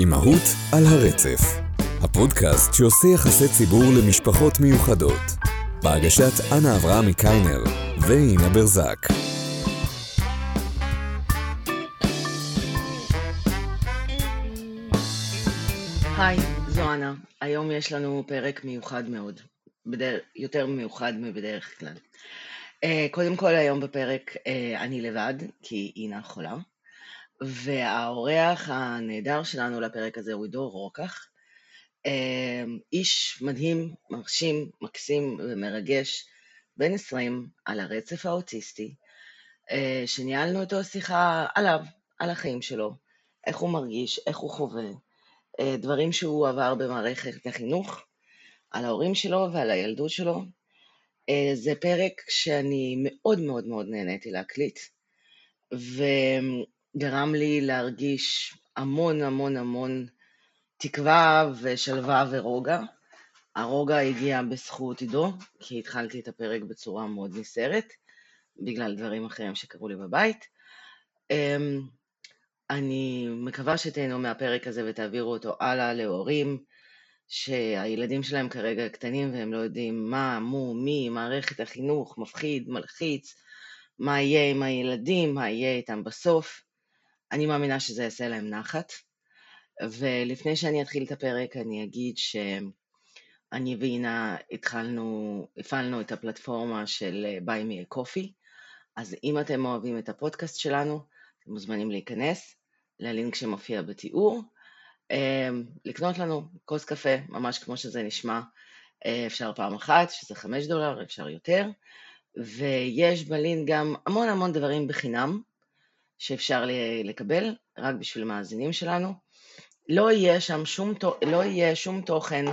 אימהות על הרצף, הפודקאסט שעושה יחסי ציבור למשפחות מיוחדות, בהגשת אנה אברהם מקיינר ואינה ברזק. היי, זו אנה. היום יש לנו פרק מיוחד מאוד, בדרך, יותר מיוחד מבדרך כלל. Uh, קודם כל היום בפרק uh, אני לבד, כי אינה חולה. והאורח הנהדר שלנו לפרק הזה הוא עידו רוקח, אמ, איש מדהים, מרשים, מקסים ומרגש, בן 20, על הרצף האוטיסטי, אה, שניהלנו איתו שיחה עליו, על החיים שלו, איך הוא מרגיש, איך הוא חווה, אה, דברים שהוא עבר במערכת החינוך, על ההורים שלו ועל הילדות שלו. אה, זה פרק שאני מאוד מאוד מאוד נהניתי להקליט, גרם לי להרגיש המון המון המון תקווה ושלווה ורוגע. הרוגע הגיע בזכות עידו, כי התחלתי את הפרק בצורה מאוד נסערת, בגלל דברים אחרים שקרו לי בבית. אמ, אני מקווה שתהנו מהפרק הזה ותעבירו אותו הלאה להורים שהילדים שלהם כרגע קטנים והם לא יודעים מה, מו, מי, מערכת החינוך, מפחיד, מלחיץ, מה יהיה עם הילדים, מה יהיה איתם בסוף. אני מאמינה שזה יעשה להם נחת. ולפני שאני אתחיל את הפרק, אני אגיד שאני ואינה התחלנו, הפעלנו את הפלטפורמה של ביי מי קופי, אז אם אתם אוהבים את הפודקאסט שלנו, אתם מוזמנים להיכנס ללינק שמופיע בתיאור, אמ, לקנות לנו כוס קפה, ממש כמו שזה נשמע, אה, אפשר פעם אחת, שזה חמש דולר, אפשר יותר, ויש בלינק גם המון המון דברים בחינם, שאפשר לקבל רק בשביל המאזינים שלנו. לא יהיה שם שום, לא יהיה שום תוכן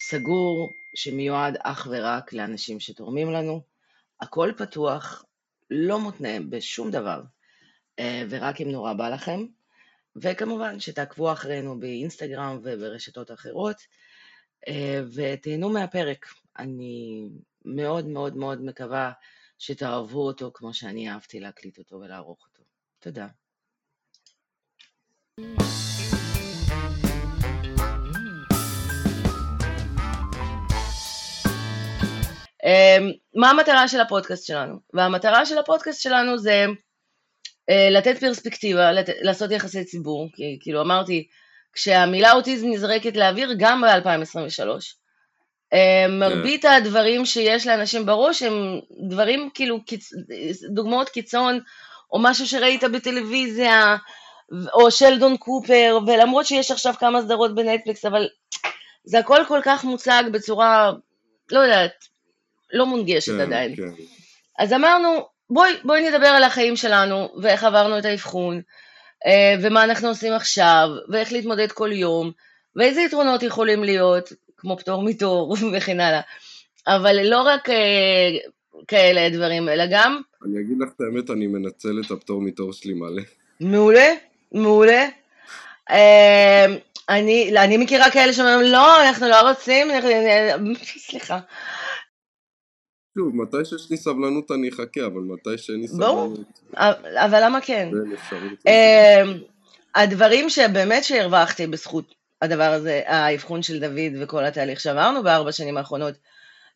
סגור שמיועד אך ורק לאנשים שתורמים לנו. הכל פתוח, לא מותנה בשום דבר, אה, ורק אם נורא בא לכם. וכמובן שתעקבו אחרינו באינסטגרם וברשתות אחרות, אה, ותהנו מהפרק. אני מאוד מאוד מאוד מקווה שתאהבו אותו כמו שאני אהבתי להקליט אותו ולערוך אותו. תודה. אמ, מה המטרה של הפודקאסט שלנו? והמטרה של הפודקאסט שלנו זה אה, לתת פרספקטיבה, לת... לעשות יחסי ציבור, כי כאילו אמרתי, כשהמילה אוטיזם נזרקת לאוויר גם ב-2023, אה, מרבית כן. הדברים שיש לאנשים בראש הם דברים כאילו. דוגמאות קיצון או משהו שראית בטלוויזיה, או שלדון קופר, ולמרות שיש עכשיו כמה סדרות בנטפליקס, אבל זה הכל כל כך מוצג בצורה, לא יודעת, לא מונגשת כן, עדיין. כן. אז אמרנו, בואי, בואי נדבר על החיים שלנו, ואיך עברנו את האבחון, אה, ומה אנחנו עושים עכשיו, ואיך להתמודד כל יום, ואיזה יתרונות יכולים להיות, כמו פטור מתור וכן הלאה. אבל לא רק אה, כאלה דברים, אלא גם... אני אגיד לך את האמת, אני מנצל את הפטור מתור שלי מלא. מעולה, מעולה. אמ, אני, אני מכירה כאלה שאומרים, לא, אנחנו לא רוצים, סליחה. שוב, מתי שיש לי סבלנות אני אחכה, אבל מתי שאין לי סבלנות... ברור, אבל למה כן? אמ, הדברים שבאמת שהרווחתי בזכות הדבר הזה, האבחון של דוד וכל התהליך שעברנו בארבע שנים האחרונות,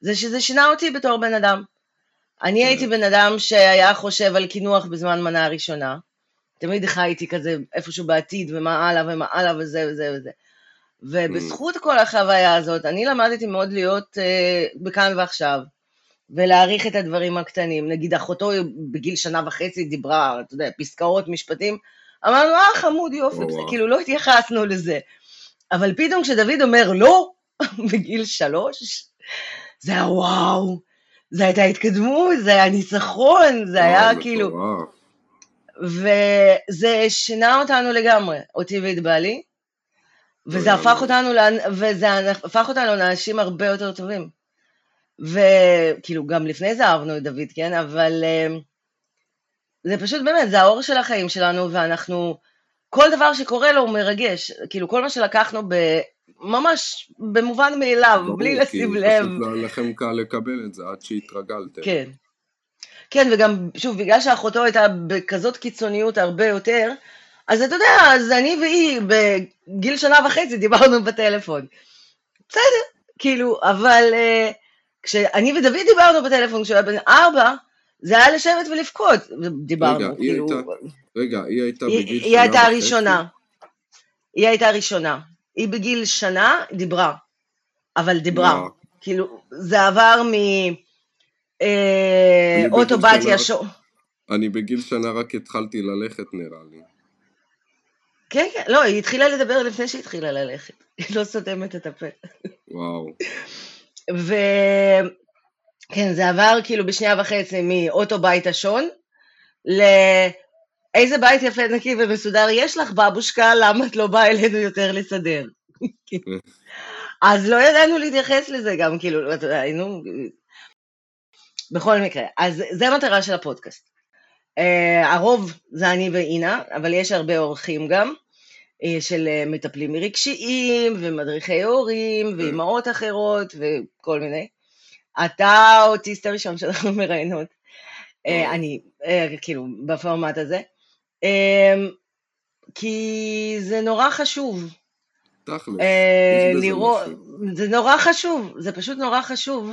זה שזה שינה אותי בתור בן אדם. אני הייתי בן אדם שהיה חושב על קינוח בזמן מנה הראשונה. תמיד חייתי כזה איפשהו בעתיד, ומה הלאה ומה הלאה וזה וזה וזה. ובזכות כל החוויה הזאת, אני למדתי מאוד להיות uh, בכאן ועכשיו, ולהעריך את הדברים הקטנים. נגיד, אחותו בגיל שנה וחצי דיברה, אתה יודע, פסקאות, משפטים, אמרנו, אה, חמוד, יופי, זה, כאילו, לא התייחסנו לזה. אבל פתאום כשדוד אומר לא, בגיל שלוש, זה היה וואו, זה הייתה התקדמות, זה היה ניצחון, זה היה כאילו... וזה שינה אותנו לגמרי, אותי ואת בעלי, וזה הפך אותנו, וזה הפך אותנו לאנשים הרבה יותר טובים. וכאילו, גם לפני זה אהבנו את דוד, כן? אבל אה, זה פשוט באמת, זה האור של החיים שלנו, ואנחנו, כל דבר שקורה לו הוא מרגש. כאילו, כל מה שלקחנו ב... ממש במובן מאליו, ברור, בלי לשים לב. ברור, כי פשוט לכם קל לקבל את זה עד שהתרגלתם. כן. כן, וגם, שוב, בגלל שאחותו הייתה בכזאת קיצוניות הרבה יותר, אז אתה יודע, אז אני והיא בגיל שנה וחצי דיברנו בטלפון. בסדר, כאילו, אבל uh, כשאני ודוד דיברנו בטלפון כשהוא היה בן ארבע, זה היה לשבת ולבכות, דיברנו, רגע, היא כאילו... הייתה, רגע, היא הייתה היא, בגיל היא שנה הייתה וחצי? הראשונה. היא הייתה הראשונה. היא בגיל שנה דיברה, אבל דיברה. מה? כאילו, זה עבר מ... אה, שו... אני בגיל שנה רק התחלתי ללכת נראה לי. כן, כן, לא, היא התחילה לדבר לפני שהיא התחילה ללכת. היא לא סותמת את הפה. וואו. ו... כן, זה עבר כאילו בשנייה וחצי מאוטו בית השון ל... איזה בית יפה, נקי ומסודר יש לך, בבושקה, למה את לא באה אלינו יותר לסדר? אז לא ידענו להתייחס לזה גם, כאילו, אתה יודע, היינו... בכל מקרה, אז זה המטרה של הפודקאסט. Uh, הרוב זה אני ואינה, אבל יש הרבה אורחים גם, uh, של uh, מטפלים רגשיים, ומדריכי הורים, ואימהות אחרות, וכל מיני. אתה האוטיסט הראשון שאנחנו מראיינות. Uh. אני, uh, כאילו, בפורמט הזה. Um, כי זה נורא חשוב. תכלס. אה, לראות. זה נורא חשוב, זה פשוט נורא חשוב.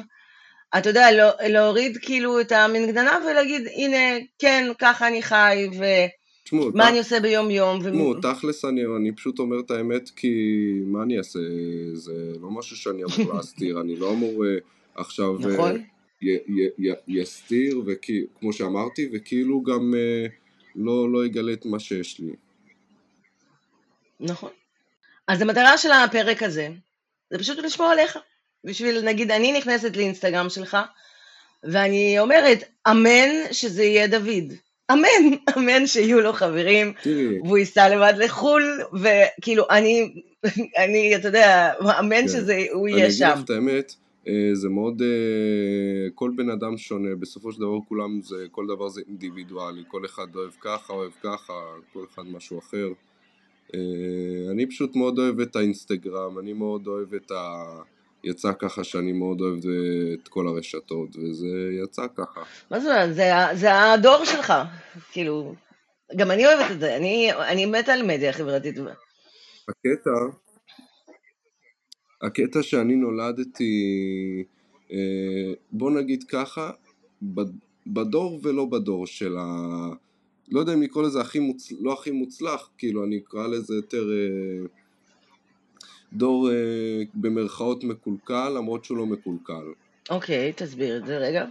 אתה יודע, לא, להוריד כאילו את המנגננה ולהגיד, הנה, כן, ככה אני חי, תשמעו, ומה ת- אני עושה ביום-יום. ו... תשמעו, תכלס אני, אני פשוט אומר את האמת כי מה אני אעשה? זה לא משהו שאני אמור להסתיר, אני לא אמור אה, עכשיו אה, נכון, י- י- י- יסתיר, וכי- כמו שאמרתי, וכאילו גם אה, לא, לא יגלה את מה שיש לי. נכון. אז המטרה של הפרק הזה, זה פשוט לשמור עליך. בשביל, נגיד, אני נכנסת לאינסטגרם שלך, ואני אומרת, אמן שזה יהיה דוד. אמן, אמן שיהיו לו חברים, והוא ייסע לבד לחו"ל, וכאילו, אני, אני, אתה יודע, אמן כן. שזה, הוא אני יהיה אגיד שם. לך את האמת, זה מאוד, אה, כל בן אדם שונה, בסופו של דבר כולם זה, כל דבר זה אינדיבידואלי, כל אחד אוהב ככה, אוהב ככה, כל אחד משהו אחר. אה, אני פשוט מאוד אוהב את האינסטגרם, אני מאוד אוהב את ה... יצא ככה שאני מאוד אוהב אה, את כל הרשתות, וזה יצא ככה. מה זאת אומרת? זה, זה הדור שלך, כאילו, גם אני אוהבת את זה, אני, אני מתה על מדיה חברתית. הקטע, הקטע שאני נולדתי, אה, בוא נגיד ככה, בדור ולא בדור של ה... לא יודע אם לקרוא לזה הכי מוצ... לא הכי מוצלח, כאילו אני אקרא לזה יותר אה, דור אה, במרכאות מקולקל, למרות שהוא לא מקולקל. אוקיי, תסביר את זה רגע.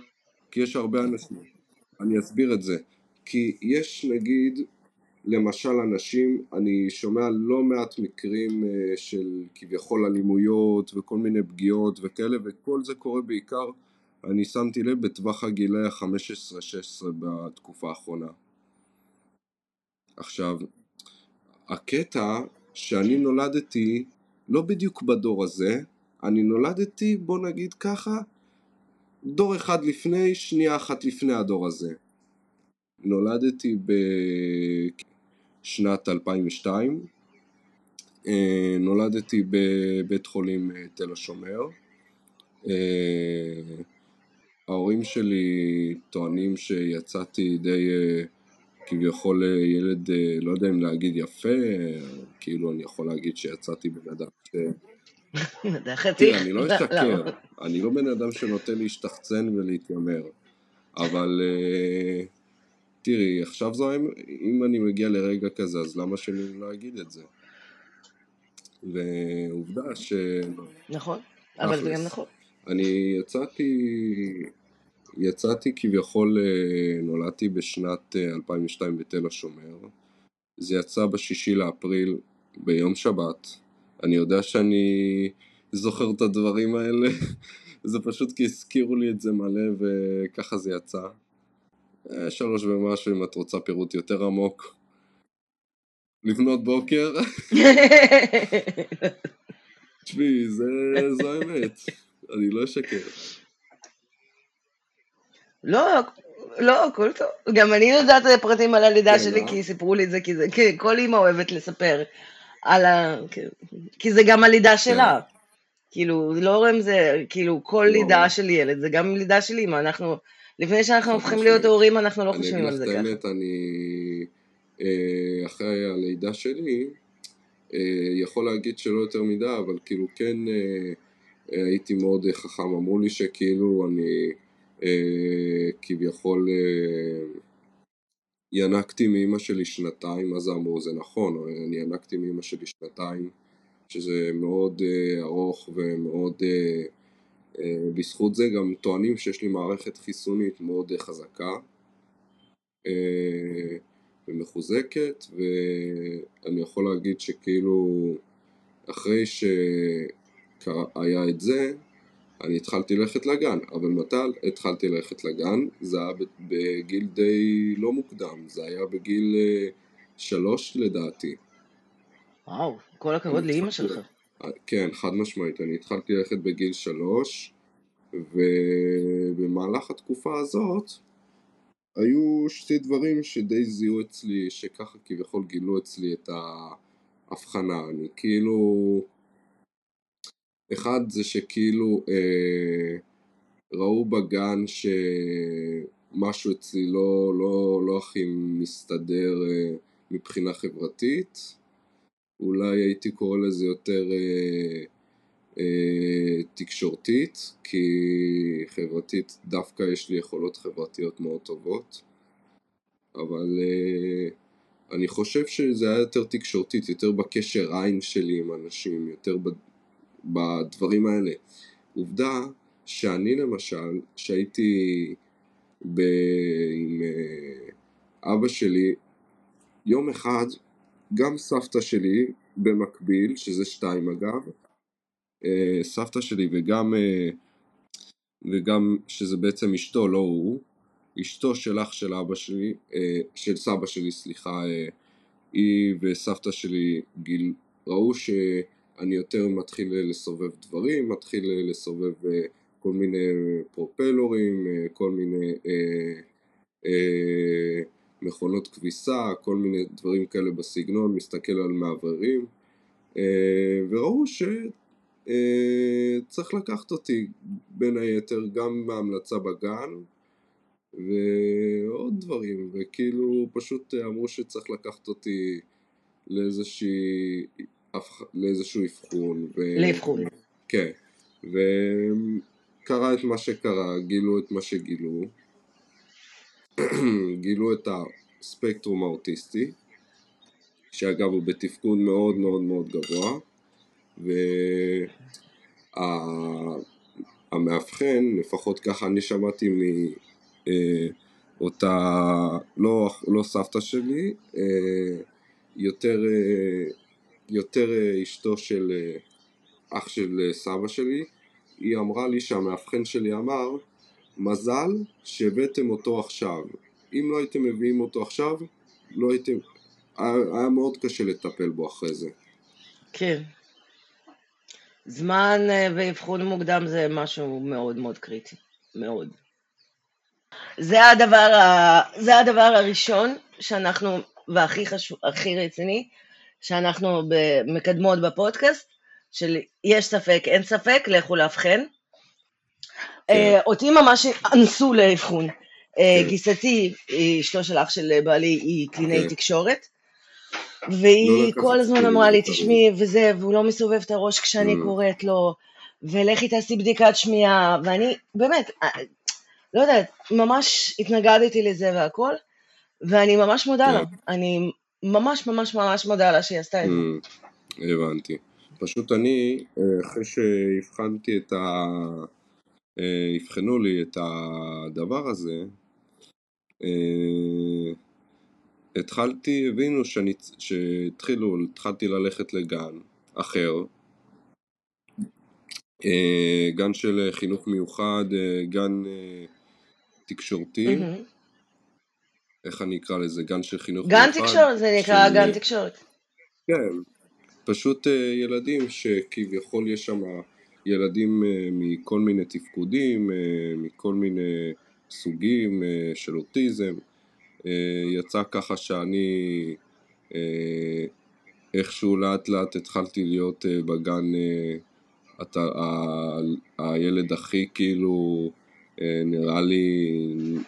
כי יש הרבה אנשים, אני אסביר את זה. כי יש נגיד, למשל אנשים, אני שומע לא מעט מקרים אה, של כביכול אלימויות וכל מיני פגיעות וכאלה, וכל זה קורה בעיקר, אני שמתי לב, בטווח הגילאי ה-15-16 בתקופה האחרונה. עכשיו, הקטע שאני נולדתי לא בדיוק בדור הזה, אני נולדתי, בוא נגיד ככה, דור אחד לפני, שנייה אחת לפני הדור הזה. נולדתי בשנת 2002, אה, נולדתי בבית חולים אה, תל השומר. אה, ההורים שלי טוענים שיצאתי די כביכול ילד, לא יודע אם להגיד יפה, כאילו אני יכול להגיד שיצאתי בן אדם ש... תראה, אני לא אשקר, אני לא בן אדם שנוטה להשתחצן ולהתיימר, אבל תראי, עכשיו זו, האמת, אם אני מגיע לרגע כזה, אז למה שאני לא אגיד את זה? ועובדה ש... נכון, אבל זה גם. נכון. אני יצאתי, יצאתי כביכול, אה, נולדתי בשנת אה, 2002 בתל השומר, זה יצא בשישי לאפריל ביום שבת, אני יודע שאני זוכר את הדברים האלה, זה פשוט כי הזכירו לי את זה מלא וככה זה יצא. אה, שלוש ומשהו אם את רוצה פירוט יותר עמוק. לפנות בוקר, תשמעי, זה, זו האמת, אני לא אשקר. לא, לא, הכל טוב. גם אני יודעת פרטים על הלידה כן, שלי, אה? כי סיפרו לי את זה, כי זה, כי כל אימא אוהבת לספר על ה... כי זה גם הלידה שלה. כאילו, לא רואים זה, כאילו, כל. לידה של ילד, זה גם לידה של אימא. אנחנו, לפני שאנחנו הופכים. להיות הורים, אנחנו לא אני חושבים אגיד על לך זה את ככה. האמת, אני... אה, אחרי הלידה שלי, אה, יכול להגיד שלא יותר מדי, אבל כאילו כן הייתי מאוד חכם. אמרו לי שכאילו אני כביכול ינקתי מאימא שלי שנתיים, מה זה אמרו? זה נכון, אני ינקתי מאימא שלי שנתיים, שזה מאוד ארוך ומאוד... בזכות זה גם טוענים שיש לי מערכת חיסונית מאוד חזקה. ומחוזקת, ואני יכול להגיד שכאילו אחרי שהיה את זה, אני התחלתי ללכת לגן, אבל מתי התחלתי ללכת לגן? זה היה בגיל די לא מוקדם, זה היה בגיל אה, שלוש לדעתי. וואו, כל הכבוד לאימא שלך. כן, חד משמעית, אני התחלתי ללכת בגיל שלוש, ובמהלך התקופה הזאת היו שתי דברים שדי זיהו אצלי, שככה כביכול גילו אצלי את ההבחנה, אני כאילו... אחד זה שכאילו אה, ראו בגן שמשהו אצלי לא, לא, לא הכי מסתדר אה, מבחינה חברתית, אולי הייתי קורא לזה יותר אה, אה, תקשורתית, כי חברתית דווקא יש לי יכולות חברתיות מאוד טובות, אבל אה, אני חושב שזה היה יותר תקשורתית, יותר בקשר עין שלי עם אנשים, יותר בדברים האלה. עובדה שאני למשל, שהייתי ב... עם אה, אבא שלי, יום אחד גם סבתא שלי במקביל, שזה שתיים אגב, אה, סבתא שלי וגם, אה, וגם שזה בעצם אשתו, לא הוא, אשתו של אח של אבא שלי, אה, של סבא שלי, סליחה, היא וסבתא שלי גיל, ראו שאני יותר מתחיל לסובב דברים, מתחיל לסובב כל מיני פרופלורים, כל מיני מכונות כביסה, כל מיני דברים כאלה בסגנון, מסתכל על מאווררים, אה, וראו ש... אה, לקחת אותי בין היתר גם בהמלצה בגן ועוד דברים, וכאילו פשוט אמרו שצריך לקחת אותי לאיזושהי, לאיזשהו אבחון. ו... לאבחון. כן, וקרה את מה שקרה, גילו את מה שגילו, גילו את הספקטרום האוטיסטי, שאגב הוא בתפקוד מאוד מאוד מאוד גבוה. והמאבחן, לפחות ככה אני שמעתי מאותה, אה, לא, לא סבתא שלי, אה, יותר, אה, יותר אשתו של אח של סבא שלי, היא אמרה לי שהמאבחן שלי אמר מזל שהבאתם אותו עכשיו, אם לא הייתם מביאים אותו עכשיו, לא הייתם, היה, מאוד קשה לטפל בו אחרי זה. כן. זמן אה, ואבחון מוקדם זה משהו מאוד מאוד קריטי, מאוד. זה הדבר, ה... זה הדבר הראשון שאנחנו, והכי חשוב, הכי רציני, שאנחנו מקדמות בפודקאסט, של יש ספק, אין ספק, לכו לאבחן. כן. Uh, אותי ממש אנסו לאבחון. אה, כן. גיסתי, אשתו של אח של בעלי, היא קלינאי כן. תקשורת. והיא לא כל הזמן אמרה לי, תשמעי, וזה, והוא לא מסובב את הראש כשאני mm. קוראת לו, ולכי תעשי בדיקת שמיעה, ואני, באמת, אה, לא יודעת, ממש התנגדתי לזה והכל, ואני ממש מודה לה, כן. אני ממש ממש ממש מודה לה שהיא עשתה את זה. Mm, הבנתי. פשוט אני, אה, אחרי שהבחנתי את ה... אה, אבחנו לי את הדבר הזה, התחלתי, הבינו שאני, שהתחילו, התחלתי ללכת לגן אחר, אה, גן של חינוך מיוחד, אה, גן אה, תקשורתי, איך אני אקרא לזה? גן של חינוך גן מיוחד. גן תקשורת, זה נקרא של... גן תקשורת. כן, פשוט ילדים שכביכול יש שם ילדים מכל מיני תפקודים, מכל מיני סוגים של אוטיזם. אה, יצא ככה שאני אה, איכשהו לאט לאט התחלתי להיות אה, בגן אתה, ה, הילד הכי כאילו אה, נראה לי,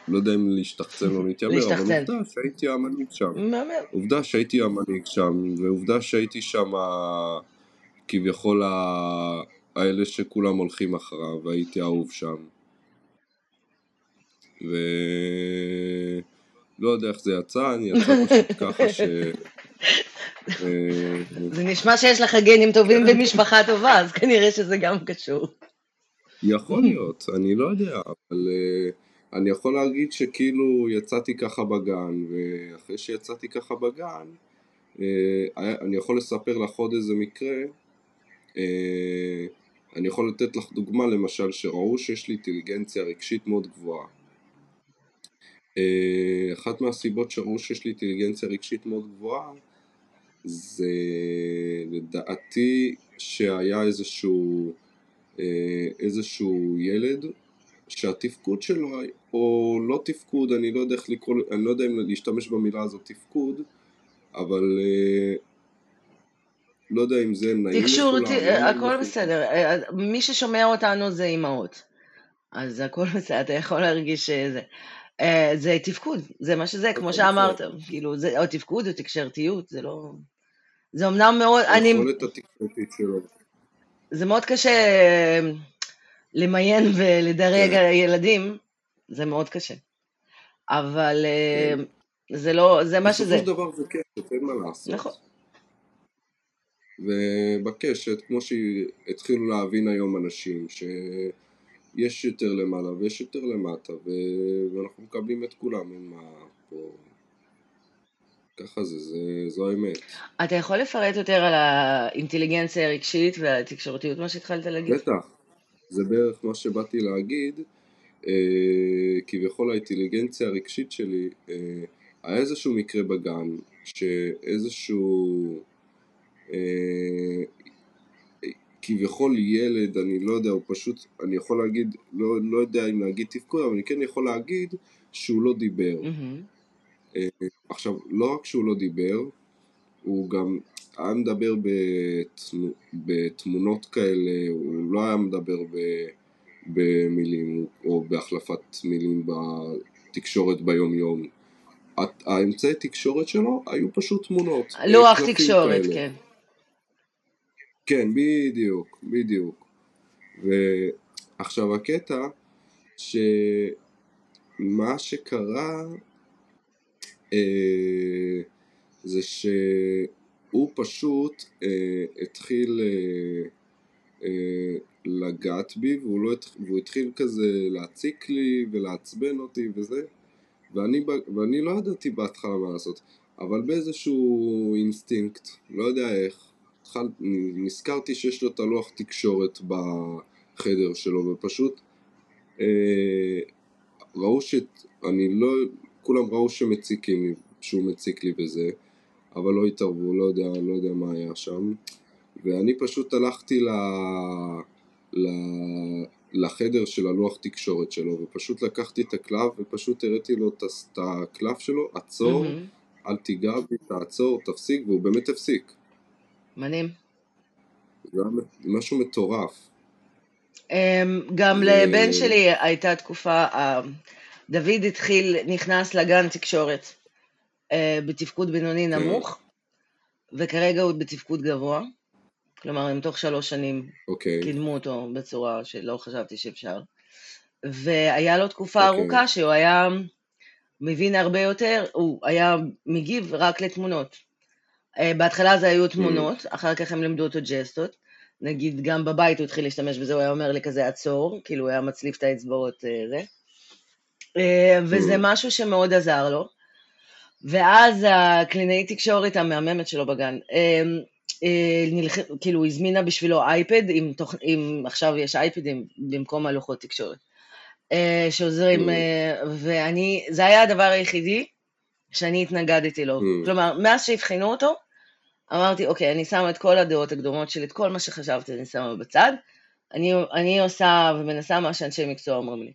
לא יודע אם להשתחצן או להתיימר, אבל. עובדה שהייתי המנהיג שם. מהמם. עובדה שהייתי המנהיג שם, ועובדה שהייתי שם כביכול ה- האלה שכולם הולכים אחריו, והייתי אהוב שם. ו... לא יודע איך זה יצא, אני יצא פשוט ככה ש... אה, זה נשמע שיש לך גנים טובים ומשפחה טובה, אז כנראה שזה גם קשור. יכול להיות, אני לא יודע, אבל uh, אני יכול להגיד שכאילו יצאתי ככה בגן, ואחרי שיצאתי ככה בגן, uh, אני יכול לספר לך עוד איזה מקרה, uh, אני יכול לתת לך דוגמה למשל שראו שיש לי אינטליגנציה רגשית מאוד גבוהה. Uh, אחת מהסיבות שראו שיש לי אינטליגנציה רגשית מאוד גבוהה זה לדעתי שהיה איזשהו אה, איזשהו ילד שהתפקוד שלו, או לא תפקוד, אני לא יודע איך לקרוא, אני לא יודע אם להשתמש במילה הזאת תפקוד, אבל אה, לא יודע אם זה נעים תקשור, לכולם. ת- נעים הכל לכולם. בסדר. אה, מי ששומע אותנו זה אימהות. אז הכל בסדר, אתה יכול להרגיש שזה. אה, זה תפקוד, זה מה שזה, כמו הכל שאמרת. כאילו, זה או תפקוד או תקשרתיות, זה לא... זה אמנם מאוד, אני, היכולת התקשורתית שלו. זה מאוד קשה אה, למיין ולדרג כן. ילדים, זה מאוד קשה. אבל אה, כן. זה לא, זה מה בסופו שזה. של דבר זה קשת, אין מה לעשות. נכון. ובקשת, כמו שהתחילו להבין היום אנשים, שיש יותר למעלה ויש יותר למטה, ו... ואנחנו מקבלים את כולם, אין מה פה... ככה זה, זה, זו האמת. אתה יכול לפרט יותר על האינטליגנציה הרגשית והתקשורתיות, מה שהתחלת להגיד? בטח, זה בערך מה שבאתי להגיד, אה, כביכול האינטליגנציה הרגשית שלי, אה, היה איזשהו מקרה בגן, שאיזשהו כביכול ילד, אני לא יודע, הוא פשוט, אני יכול להגיד, לא, לא יודע אם להגיד תפקוד, אבל אני כן יכול להגיד שהוא לא דיבר. אה, עכשיו, לא רק שהוא לא דיבר, הוא גם היה מדבר בתמו, בתמונות כאלה, הוא לא היה מדבר ב, במילים או בהחלפת מילים בתקשורת ביום יום. האמצעי תקשורת שלו היו פשוט תמונות. אה, לוח קלפים תקשורת, כאלה. כן. כן, בדיוק, בדיוק. ועכשיו הקטע, שמה שקרה אה, זה שהוא פשוט אה, התחיל אה, אה, לגעת בי והוא, לא, התח- והוא התחיל כזה להציק לי ולעצבן אותי וזה ואני, ואני לא ידעתי בהתחלה מה לעשות אבל באיזשהו אינסטינקט, לא יודע איך, התחל, נזכרתי שיש לו את הלוח תקשורת בחדר שלו ופשוט אה, ראו ש... אני לא... כולם ראו שמציקים לי, שהוא מציק לי בזה, אבל לא התערבו, לא יודע, לא יודע מה היה שם. ואני פשוט הלכתי ל... ל... לחדר של הלוח תקשורת שלו, ופשוט לקחתי את הקלף ופשוט הראיתי לו את הקלף שלו, עצור, מהמם. אל תיגע בי, תעצור, תפסיק, והוא באמת הפסיק. מדהים. זה היה משהו מטורף. אמ, גם לבן שלי הייתה תקופה, אה, דוד התחיל, נכנס לגן תקשורת אה, בתפקוד בינוני כן. נמוך, וכרגע הוא בתפקוד גבוה. כלומר, הם תוך שלוש שנים אוקיי, קידמו אותו בצורה שלא חשבתי שאפשר. והיה לו תקופה אוקיי. ארוכה שהוא היה מבין הרבה יותר, הוא היה מגיב רק לתמונות. אה, בהתחלה זה. היו תמונות, אחר כך הם לימדו אותו ג'סטות. נגיד, גם בבית הוא התחיל להשתמש בזה, הוא היה אומר לי כזה עצור, כאילו הוא היה מצליף את האצבעות אה, זה. אה, וזה Mm. משהו שמאוד עזר לו. ואז הקלינאית תקשורת המהממת שלו בגן, נלח... כאילו הזמינה בשבילו אייפד, עם תוכ... עם... עכשיו יש אייפדים במקום הלוחות תקשורת, שעוזרים, Mm. ואני, זה היה הדבר היחידי שאני התנגדתי לו. Mm. כלומר, מאז שאבחנו אותו, אמרתי, אוקיי, אני שמה את כל הדעות הקדומות שלי, את כל מה שחשבתי אני שמה בצד, אני, אני עושה ומנסה מה שאנשי מקצוע אומרים לי.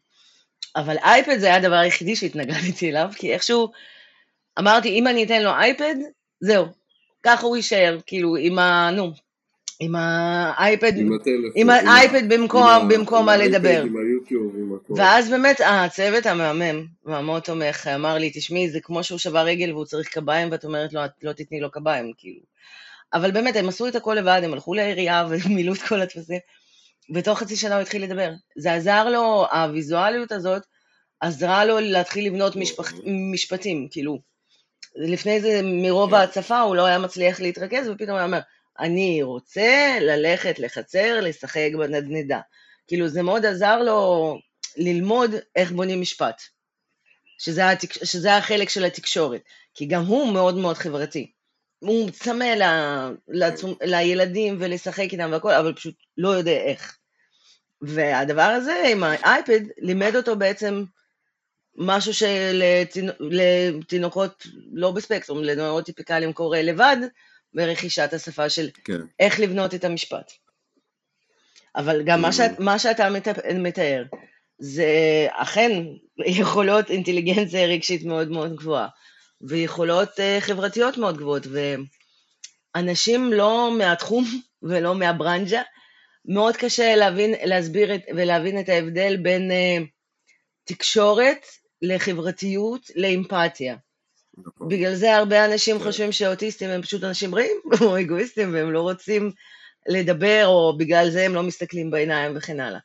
אבל אייפד זה היה הדבר היחידי שהתנגדתי אליו, כי איכשהו אמרתי, אם אני אתן לו אייפד, זהו, ככה הוא יישאר, כאילו, עם ה... נו, עם האייפד, עם הטלפון, עם האייפד במקום, עם במקום מה לדבר. עם היוטיוב, עם הכל. ואז באמת הצוות המהמם והמאוד תומך אמר לי, תשמעי, זה כמו שהוא שבר רגל והוא צריך קביים, ואת אומרת לו, את לא תתני לו קביים, כאילו. אבל באמת, הם עשו את הכל לבד, הם הלכו לעירייה ומילאו את כל הטפסים. בתוך חצי שנה הוא התחיל לדבר. זה עזר לו, הוויזואליות הזאת עזרה לו להתחיל לבנות משפח, משפטים, כאילו. לפני זה, מרוב כן. ההצפה, הוא לא היה מצליח להתרכז, ופתאום הוא היה אומר, אני רוצה ללכת לחצר, לשחק בנדנדה. כאילו, זה מאוד עזר לו ללמוד איך בונים משפט, שזה, התק... שזה החלק של התקשורת, כי גם הוא מאוד מאוד חברתי. הוא צמא ל... לעצום... לילדים ולשחק איתם והכל, אבל פשוט לא יודע איך. והדבר הזה עם האייפד לימד אותו בעצם משהו שלתינוקות לא בספקטרום, לנוירוטיפיקלים קורה לבד, ברכישת השפה של כן. איך לבנות את המשפט. אבל גם מה, שאת, מה שאתה מת- מתאר, זה אכן יכולות אינטליגנציה רגשית מאוד מאוד גבוהה, ויכולות uh, חברתיות מאוד גבוהות, ואנשים לא מהתחום ולא מהברנז'ה, מאוד קשה להבין, להסביר את, ולהבין את ההבדל בין uh, תקשורת לחברתיות לאמפתיה. נכון. בגלל זה הרבה אנשים כן. חושבים שאוטיסטים הם פשוט אנשים רעים או אגואיסטים והם לא רוצים לדבר, או בגלל זה הם לא מסתכלים בעיניים וכן הלאה.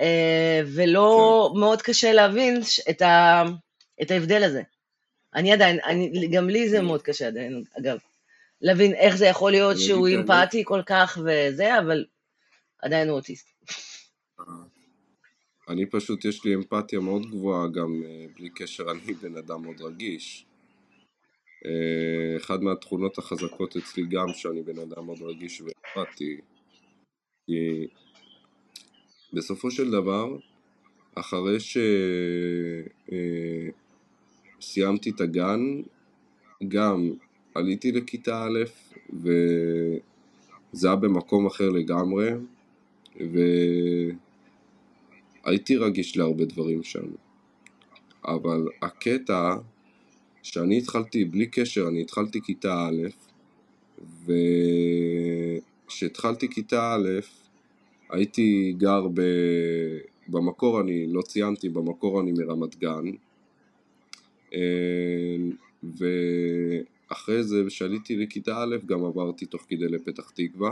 אה, ולא, מאוד קשה להבין את, ה, את ההבדל הזה. אני עדיין, אני, גם לי זה מאוד קשה עדיין, אגב. להבין איך זה יכול להיות שהוא. אמפתי כל כך וזה, אבל עדיין הוא אוטיסט. אני פשוט, יש לי אמפתיה מאוד גבוהה, גם אה, בלי קשר, אני בן אדם מאוד רגיש. אה, אחד מהתכונות החזקות אצלי גם, שאני בן אדם מאוד רגיש ואמפתי, כי בסופו של דבר, אחרי שסיימתי את הגן, גם עליתי לכיתה א', וזה היה במקום אחר לגמרי, והייתי רגיש להרבה דברים שם. אבל הקטע שאני התחלתי, בלי קשר, אני התחלתי כיתה א', וכשהתחלתי כיתה א', הייתי גר ב... במקור אני, לא ציינתי, במקור אני מרמת גן, אה, ואחרי זה, כשעליתי לכיתה א', גם עברתי תוך כדי לפתח תקווה.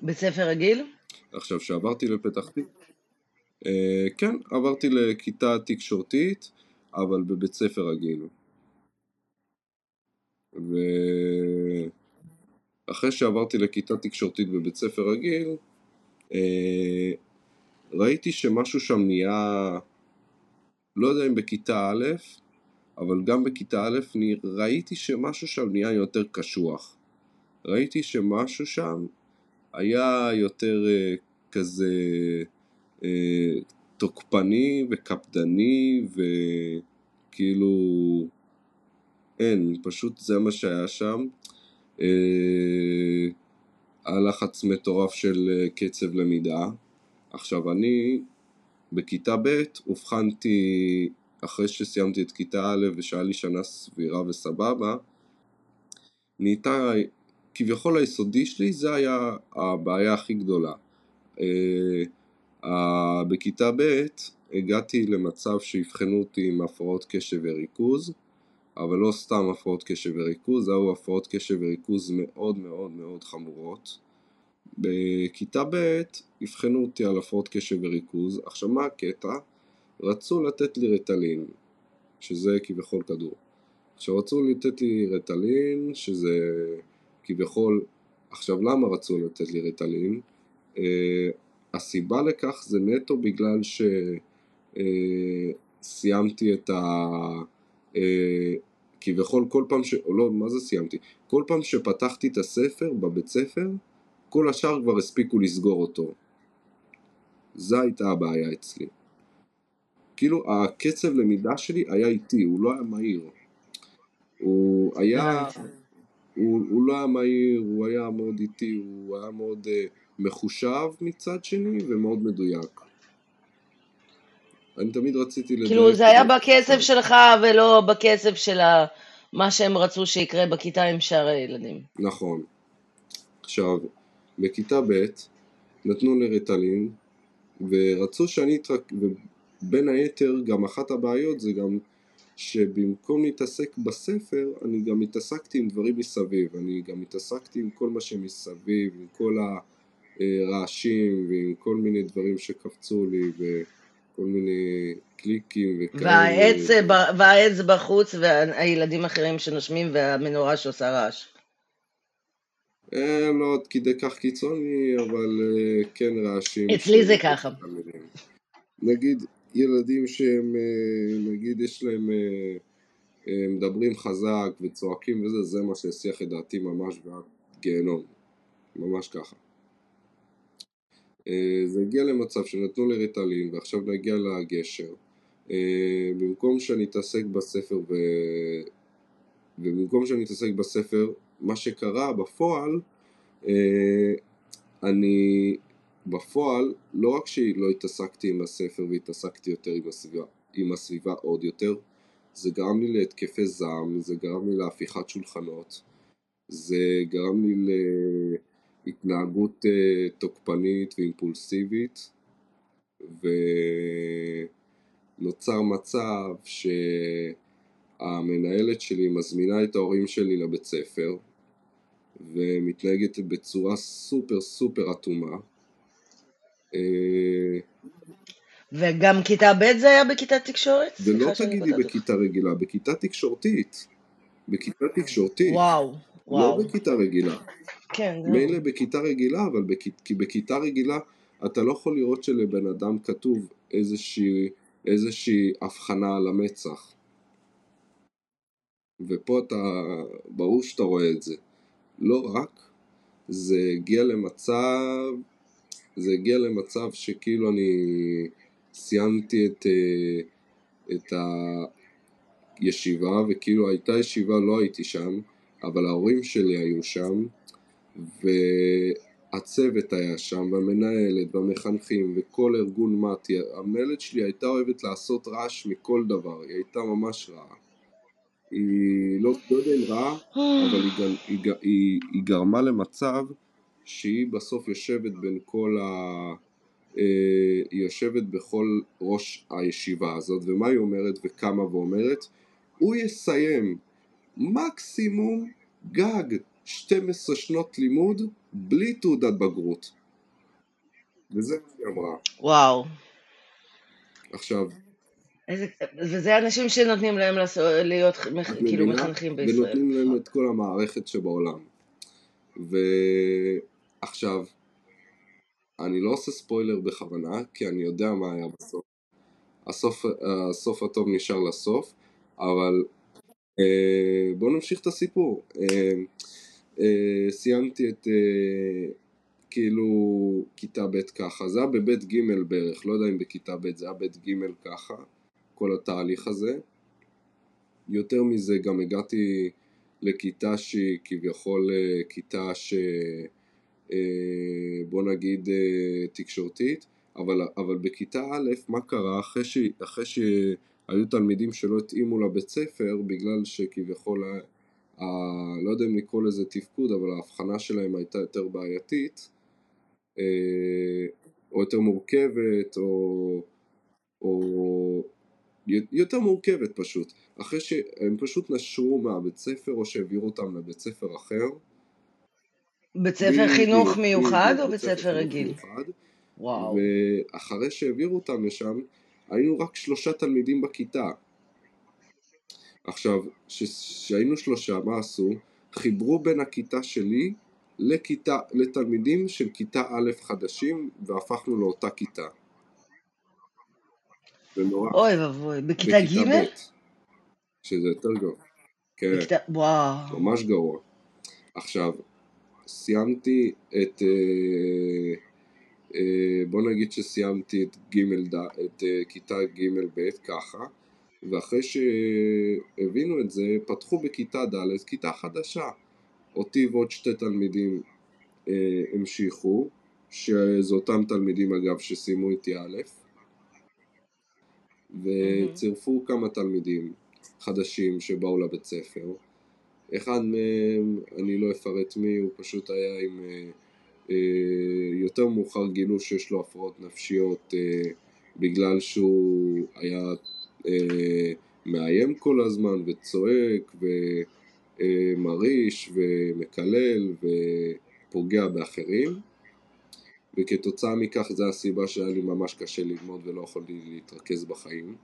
בית ספר רגיל? עכשיו, כשעברתי לפתח תקווה, אה, כן, עברתי לכיתה תקשורתית, אבל בבית ספר רגיל. ואחרי שעברתי לכיתה תקשורתית בבית ספר רגיל, אה, ראיתי שמשהו שם נהיה, לא יודע אם בכיתה א', אבל גם בכיתה א', ראיתי שמשהו שם נהיה יותר קשוח. ראיתי שמשהו שם היה יותר אה, כזה אה, תוקפני וקפדני וכאילו אין, פשוט זה מה שהיה שם. אה, היה לחץ מטורף של אה, קצב למידה. עכשיו אני בכיתה ב' אובחנתי אחרי שסיימתי את כיתה א' ושהיה לי שנה סבירה וסבבה, נהייתה, כביכול היסודי שלי זה היה הבעיה הכי גדולה. אה, אה, בכיתה ב' הגעתי למצב שאבחנו אותי עם הפרעות קשב וריכוז, אבל לא סתם הפרעות קשב וריכוז, זה היו הפרעות קשב וריכוז מאוד מאוד מאוד חמורות. בכיתה ב' אבחנו אותי על הפרעות קשב וריכוז, עכשיו מה הקטע? רצו לתת לי רטלין, שזה כביכול כדור. עכשיו רצו לתת לי רטלין, שזה כביכול... עכשיו למה רצו לתת לי רטלין? Uh, הסיבה לכך זה נטו בגלל שסיימתי uh, את ה... Uh, כביכול כל פעם ש... או לא, מה זה סיימתי? כל פעם שפתחתי את הספר בבית ספר, כל השאר כבר הספיקו לסגור אותו. זו הייתה הבעיה אצלי. כאילו הקצב למידה שלי היה איטי, הוא לא היה מהיר. הוא היה... הבנתי. הוא, הוא לא היה מהיר, הוא היה מאוד איטי, הוא היה מאוד uh, מחושב מצד שני ומאוד מדויק. אני תמיד רציתי לדייק. כאילו זה היה בקצב שלך ולא בקצב של ה- מה שהם רצו שיקרה בכיתה עם שאר הילדים. נכון. עכשיו, בכיתה ב' נתנו לי ריטלין, ורצו שאני אתרק... ובין היתר, גם אחת הבעיות זה גם שבמקום להתעסק בספר, אני גם התעסקתי עם דברים מסביב. אני גם התעסקתי עם כל מה שמסביב, עם כל הרעשים ועם כל מיני דברים שקפצו לי וכל מיני קליקים וכאלה. והעץ בחוץ והילדים האחרים שנושמים והמנורה שעושה רעש. אה, לא עד כדי כך קיצוני, אבל אה, כן רעשים. אצלי זה ככה. נגיד ילדים שהם, אה, נגיד יש להם, מדברים חזק וצועקים וזה, זה מה שהסיח את דעתי ממש ועד גיהנום. ממש ככה. זה הגיע למצב שנתנו לי ריטלין ועכשיו נגיע לגשר. במקום שאני אתעסק בספר ו... ובמקום שאני אתעסק בספר מה שקרה בפועל, אה, אני בפועל, לא רק שלא התעסקתי עם הספר והתעסקתי יותר עם הסביבה, עם הסביבה עוד יותר, זה גרם לי להתקפי זעם, זה גרם לי להפיכת שולחנות, זה גרם לי להתנהגות אה, תוקפנית ואימפולסיבית, ונוצר מצב ש... המנהלת שלי מזמינה את ההורים שלי לבית ספר ומתנהגת בצורה סופר סופר אטומה. אה, וגם כיתה ב' זה היה בכיתה תקשורת? ולא תגידי בכיתה רגילה, בכיתה תקשורתית. בכיתה תקשורתית. וואו, לא וואו. לא בכיתה רגילה. כן. מילא בכיתה רגילה, אבל בכ... כי בכיתה רגילה אתה לא יכול לראות שלבן אדם כתוב איזושהי, איזושהי הבחנה על המצח. ופה אתה, ברור שאתה רואה את זה. לא רק, זה הגיע למצב, זה הגיע למצב שכאילו אני סיימתי את, אה, את הישיבה, וכאילו הייתה ישיבה, לא הייתי שם, אבל ההורים שלי היו שם, והצוות היה שם, והמנהלת, והמחנכים, וכל ארגון מתי. המנהלת שלי הייתה אוהבת לעשות רעש מכל דבר, היא הייתה ממש רעה. היא לא, לא יודע אם רעה, אבל היא, היא, היא, היא גרמה למצב שהיא בסוף יושבת בין כל ה... אה, היא יושבת בכל ראש הישיבה הזאת, ומה היא אומרת וקמה ואומרת? הוא יסיים מקסימום גג 12 שנות לימוד בלי תעודת בגרות. וזה מה שהיא אמרה. וואו. עכשיו, איזה, וזה אנשים שנותנים להם לעשות, להיות מח, כאילו מחנכים בישראל. ונותנים להם את כל המערכת שבעולם. ועכשיו, אני לא עושה ספוילר בכוונה, כי אני יודע מה היה בסוף. הסוף, הסוף הטוב נשאר לסוף, אבל בואו נמשיך את הסיפור. אה, אה, סיימתי את אה, כאילו כיתה ב' ככה, זה היה בבית ג' בערך, לא יודע אם בכיתה ב', זה היה בית ג' ככה. כל התהליך הזה. יותר מזה גם הגעתי לכיתה שהיא כביכול אה, כיתה ש... אה, בוא נגיד אה, תקשורתית, אבל, אבל בכיתה א', מה קרה אחרי, ש... אחרי שהיו תלמידים שלא התאימו לבית ספר בגלל שכביכול, ה... לא יודע אם לקרוא לזה תפקוד, אבל ההבחנה שלהם הייתה יותר בעייתית, או יותר מורכבת, או, או יותר מורכבת פשוט. אחרי שהם פשוט נשרו מהבית ספר או שהעבירו אותם לבית ספר אחר. בית ספר חינוך מיוחד או בית ספר רגיל? מיוחד. וואו. ואחרי שהעבירו אותם לשם, היינו רק שלושה תלמידים בכיתה. עכשיו, כשהיינו שלושה, מה עשו? חיברו בין הכיתה שלי לכיתה, לתלמידים של כיתה א' חדשים והפכנו לאותה כיתה. זה נורא. אוי ואבוי, בכיתה ג'? שזה יותר גרוע. כן. בכיתה, וואו. ממש גרוע. עכשיו, סיימתי את... אה, בוא נגיד שסיימתי את ג' ד... את אה, כיתה ג' ב' ככה, ואחרי שהבינו את זה, פתחו בכיתה ד' כיתה חדשה. אותי ועוד שתי תלמידים אה, המשיכו, שזה אותם תלמידים אגב שסיימו איתי א', וצירפו כמה תלמידים חדשים שבאו לבית ספר. אחד מהם, אני לא אפרט מי, הוא פשוט היה עם, יותר מאוחר גילו שיש לו הפרעות נפשיות בגלל שהוא היה מאיים כל הזמן וצועק ומרעיש ומקלל ופוגע באחרים וכתוצאה מכך זה הסיבה שהיה לי ממש קשה ללמוד ולא יכולתי להתרכז בחיים.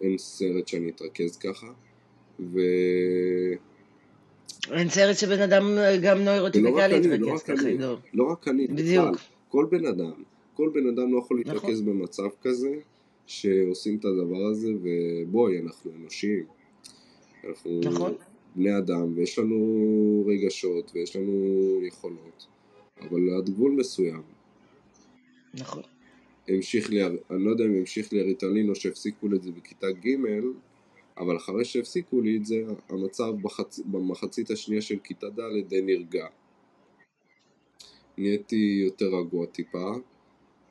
אין סרט שאני אתרכז ככה. ו... אין סרט שבן אדם גם נוירוטיפיקלי יתרכז ככה, לא. לא רק אני, בדיוק. כל בן אדם, כל בן אדם לא יכול להתרכז נכון. במצב כזה, שעושים את הדבר הזה, ובואי, אנחנו אנושיים. אנחנו נכון. בני אדם, ויש לנו רגשות, ויש לנו יכולות, אבל עד גבול מסוים. נכון. המשיך לי, אני לא יודע אם המשיך לי הריטלין או שהפסיקו לי את זה בכיתה ג', אבל אחרי שהפסיקו לי את זה, המצב בחצ... במחצית השנייה של כיתה ד' די נרגע. נהייתי יותר רגוע טיפה,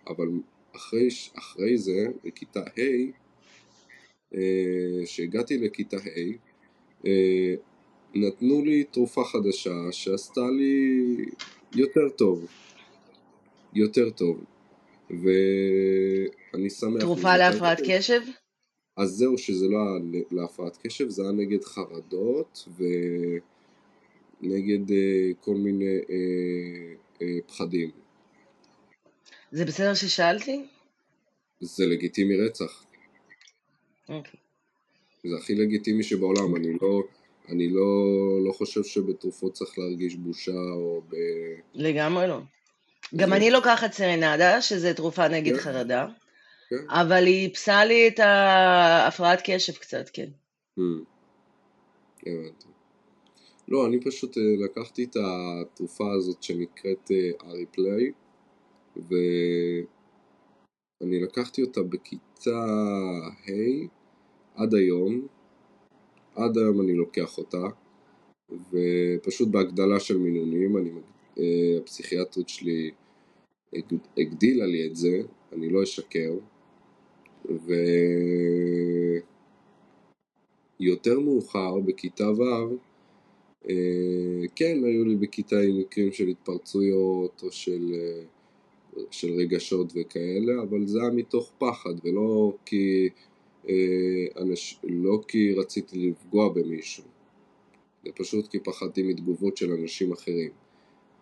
אבל אחרי, אחרי זה, בכיתה ה', אה, שהגעתי לכיתה ה', אה, נתנו לי תרופה חדשה שעשתה לי יותר טוב. יותר טוב. ואני שמח... תרופה להפרעת קשב? אז זהו, שזה לא היה להפרעת קשב, זה היה נגד חרדות ונגד אה, כל מיני אה, אה, פחדים. זה בסדר ששאלתי? זה לגיטימי רצח. אוקיי. זה הכי לגיטימי שבעולם, אני לא... אני לא, לא חושב שבתרופות צריך להרגיש בושה או ב... לגמרי לא. גם אני לוקחת סרנדה, שזה תרופה נגד כן. חרדה. כן. אבל היא איפסה לי את ההפרעת קשב קצת, כן. Hmm. הבנתי. לא, אני פשוט אה, לקחתי את התרופה הזאת שנקראת אריפליי, אה, ואני לקחתי אותה בכיתה ה' עד היום, עד היום אני לוקח אותה, ופשוט בהגדלה של מינונים, אני, אה, הפסיכיאטרית שלי הגדילה לי את זה, אני לא אשקר, ויותר מאוחר, בכיתה ו', אה, כן, היו לי בכיתה עם מקרים של התפרצויות או של, אה, של רגשות וכאלה, אבל זה היה מתוך פחד ולא כי, אה, אנש, לא כי רציתי לפגוע במישהו, זה פשוט כי פחדתי מתגובות של אנשים אחרים.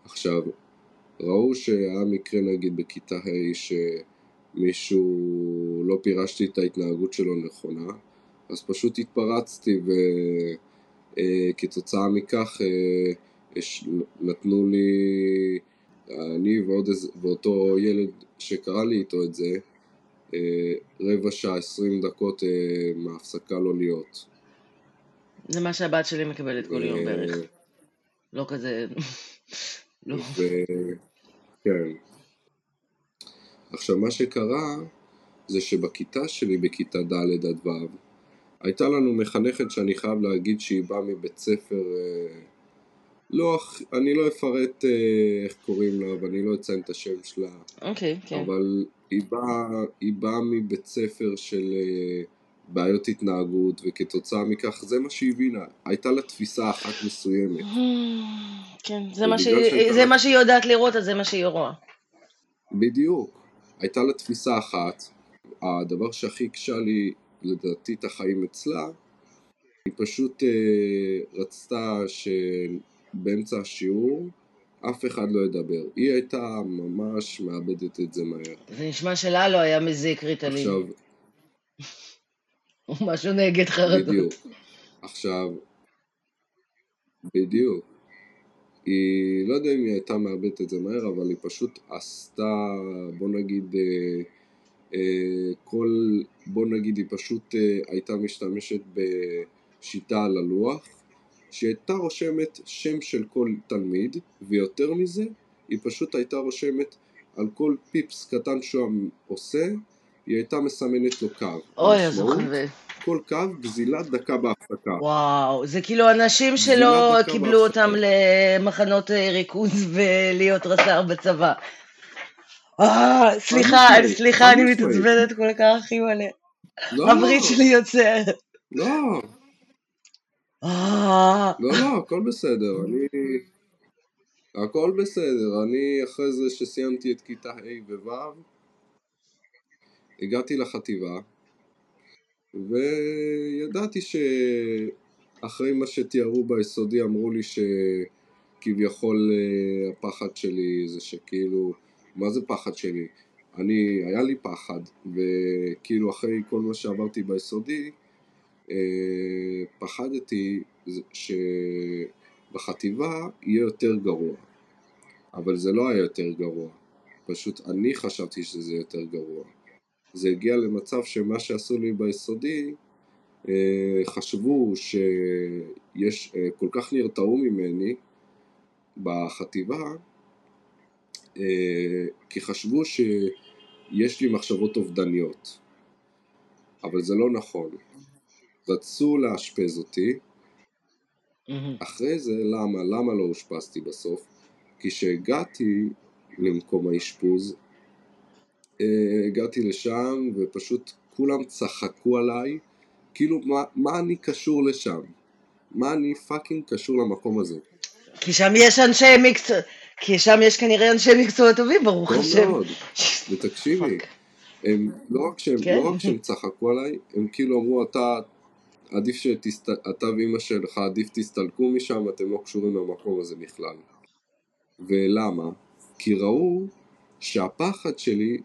עכשיו, ראו שהיה מקרה נגיד בכיתה ה' ש... מישהו, לא פירשתי את ההתנהגות שלו נכונה, אז פשוט התפרצתי וכתוצאה אה, מכך אה, נתנו לי, אני ועוד ואותו ילד שקרא לי איתו את זה, אה, רבע שעה, עשרים דקות מהפסקה לא להיות. זה מה שהבת שלי מקבלת כל יום בערך. לא כזה... לא. כן. עכשיו מה שקרה זה שבכיתה שלי, בכיתה ד' עד ו', הייתה לנו מחנכת שאני חייב להגיד שהיא באה מבית ספר, אה, לא, אני לא אפרט אה, איך קוראים לה ואני לא אציין את השם שלה, אוקיי, okay, כן. אבל היא באה, היא באה מבית ספר של אה, בעיות התנהגות וכתוצאה מכך זה מה שהיא הבינה, הייתה לה תפיסה אחת מסוימת. כן, זה מה, שהיא, זה מה שהיא יודעת לראות אז זה מה שהיא רואה. בדיוק. הייתה לה תפיסה אחת, הדבר שהכי הקשה לי לדעתי את החיים אצלה, היא פשוט אה, רצתה שבאמצע השיעור אף אחד לא ידבר. היא הייתה ממש מאבדת את זה מהר. זה נשמע שלה לא היה מזיק ריטלין. עכשיו... או משהו נגד חרדות. בדיוק. עכשיו, בדיוק. היא, לא יודע אם היא הייתה מאבדת את זה מהר, אבל היא פשוט עשתה, בוא נגיד, אה, אה, כל, בוא נגיד, היא פשוט אה, הייתה משתמשת בשיטה על הלוח, שהיא הייתה רושמת שם של כל תלמיד, ויותר מזה, היא פשוט הייתה רושמת על כל פיפס קטן שהוא עושה, היא הייתה מסמנת לו קו. אוי, איזה חבר. כל קו גזילת דקה בהפסקה. וואו, זה כאילו אנשים שלא קיבלו אותם למחנות אה, ריכוז ולהיות רס"ר בצבא. אה, סליחה, סליחה, אני מתעצבנת כל כך, אימא'לה. לא. הברית שלי יוצא. לא. לא, לא, הכל בסדר, אני... הכל בסדר, אני אחרי זה שסיימתי את כיתה ה' וו', הגעתי לחטיבה, וידעתי שאחרי מה שתיארו ביסודי אמרו לי שכביכול אה, הפחד שלי זה שכאילו, מה זה פחד שלי? אני, היה לי פחד, וכאילו אחרי כל מה שעברתי ביסודי, אה, פחדתי שבחטיבה יהיה יותר גרוע. אבל זה לא היה יותר גרוע. פשוט אני חשבתי שזה יותר גרוע. זה הגיע למצב שמה שעשו לי ביסודי, אה, חשבו שיש, אה, כל כך נרתעו ממני בחטיבה, כי חשבו שיש לי מחשבות אובדניות. אבל זה לא נכון. רצו לאשפז אותי, אחרי זה, למה? למה לא אושפזתי בסוף? כי כשהגעתי למקום האשפוז, אה, הגעתי לשם ופשוט כולם צחקו עליי, כאילו מה, מה אני קשור לשם? מה אני fucking קשור למקום הזה? כי שם יש אנשי מקצוע, כי שם יש כנראה אנשי מקצוע טובים, ברוך השם. טוב מאוד, ותקשיבי, הם לא רק שהם, כן. לא רק שהם צחקו עליי, הם כאילו אמרו אתה עדיף שאתה ואימא שלך עדיף תסתלקו משם, אתם לא קשורים למקום הזה בכלל. ולמה? כי ראו שהפחד שלי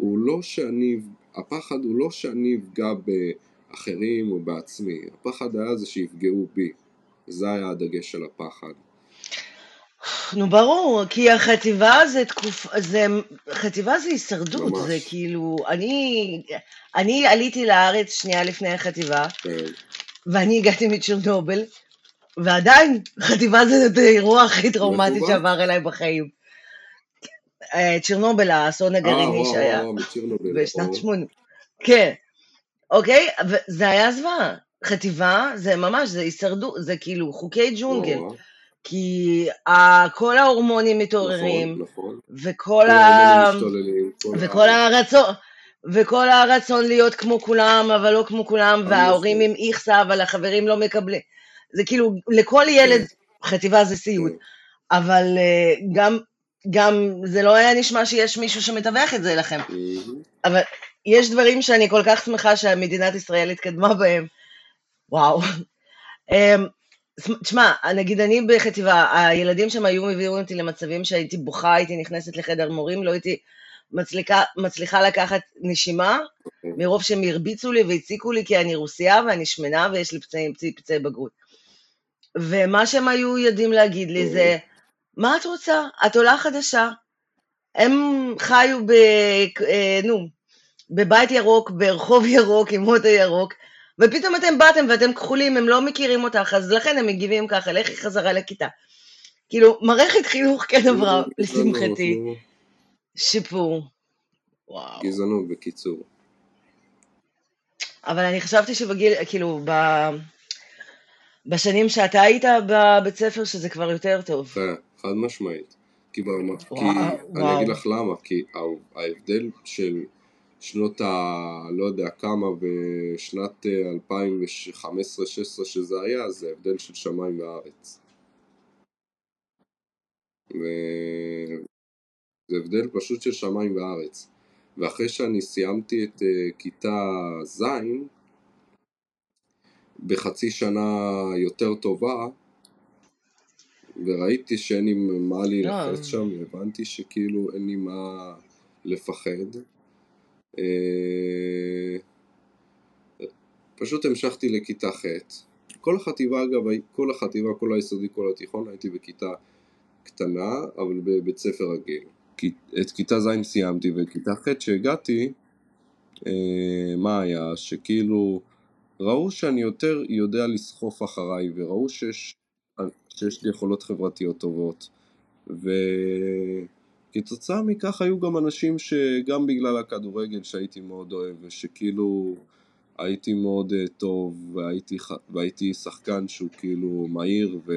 הוא לא שאני, הפחד הוא לא שאני אפגע באחרים או בעצמי, הפחד היה זה שיפגעו בי. זה היה הדגש של הפחד. נו ברור, כי החטיבה זה תקופה, זה, חטיבה זה הישרדות, ממש. זה כאילו, אני, אני עליתי לארץ שנייה לפני החטיבה, כן. ואני הגעתי מצ'רנובל, ועדיין, חטיבה זה האירוע הכי טראומטי שעבר אליי בחיים. אה, צ'רנובל, האסון הגרעיני שהיה. בשנת 80. כן, אוקיי? וזה היה זוועה. חטיבה זה ממש, זה הישרדות, זה כאילו חוקי ג'ונגל. כי כל ההורמונים מתעוררים, נכון, נכון. וכל, ה... וכל הרצון, וכל הרצון להיות כמו כולם, אבל לא כמו כולם, וההורים עם איכסה, אבל החברים לא מקבלים. זה כאילו, לכל ילד חטיבה זה סיוט. כן. אבל אה, גם, גם זה לא היה נשמע שיש מישהו שמתווך את זה לכם. אבל יש דברים שאני כל כך שמחה שמדינת ישראל התקדמה בהם. וואו. אמ, תשמע, נגיד אני בחטיבה, הילדים שם היו מביאים אותי למצבים שהייתי בוכה, הייתי נכנסת לחדר מורים, לא הייתי מצליקה, מצליחה לקחת נשימה, אוקיי. מרוב שהם הרביצו לי והציקו לי כי אני רוסייה ואני שמנה ויש לי פצעים, פצעי, פצעי בגרות. ומה שהם היו יודעים להגיד לי זה, מה את רוצה? את עולה חדשה. הם חיו ב... אה, נו, בבית ירוק, ברחוב ירוק, עם מוטו ירוק, ופתאום אתם באתם ואתם כחולים, הם לא מכירים אותך, אז לכן הם מגיבים ככה, לכי חזרה לכיתה. כאילו, מערכת חינוך כן עברה, לשמחתי, שיפור. וואו. גזענות בקיצור. אבל אני חשבתי שבגיל, כאילו, ב... בשנים שאתה היית בבית ספר, שזה כבר יותר טוב. חד משמעית. כי, ברמת, וואו, כי וואו. אני אגיד לך למה, כי ההבדל של שנות ה... לא יודע כמה, בשנת 2015-2016 אה, שזה היה, זה הבדל של שמיים וארץ. וזה הבדל פשוט של שמיים וארץ. ואחרי שאני סיימתי את uh, כיתה ז', בחצי שנה יותר טובה, וראיתי שאין לי מה להילחץ לא. שם, הבנתי שכאילו אין לי מה לפחד. אה, פשוט המשכתי לכיתה ח'. כל החטיבה אגב, כל החטיבה, כל היסודי, כל התיכון, הייתי בכיתה קטנה, אבל בבית ספר רגיל. את כיתה ז' סיימתי, וכיתה ח' שהגעתי, אה, מה היה? שכאילו ראו שאני יותר יודע לסחוף אחריי, וראו שיש, שיש לי יכולות חברתיות טובות. ו... כתוצאה מכך היו גם אנשים שגם בגלל הכדורגל שהייתי מאוד אוהב ושכאילו הייתי מאוד uh, טוב והייתי, והייתי שחקן שהוא כאילו מהיר ו,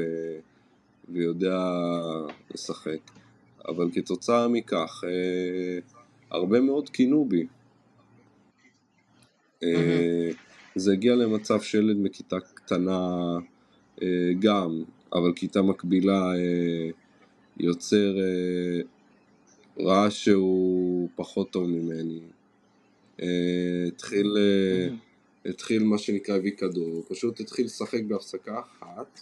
ויודע לשחק. אבל כתוצאה מכך uh, הרבה מאוד קינו בי. uh, זה הגיע למצב שילד מכיתה קטנה גם אבל כיתה מקבילה uh, יוצר אה, רעש שהוא פחות טוב ממני. אה, התחיל, אה, התחיל מה שנקרא הביא כדור, הוא פשוט התחיל לשחק בהפסקה אחת,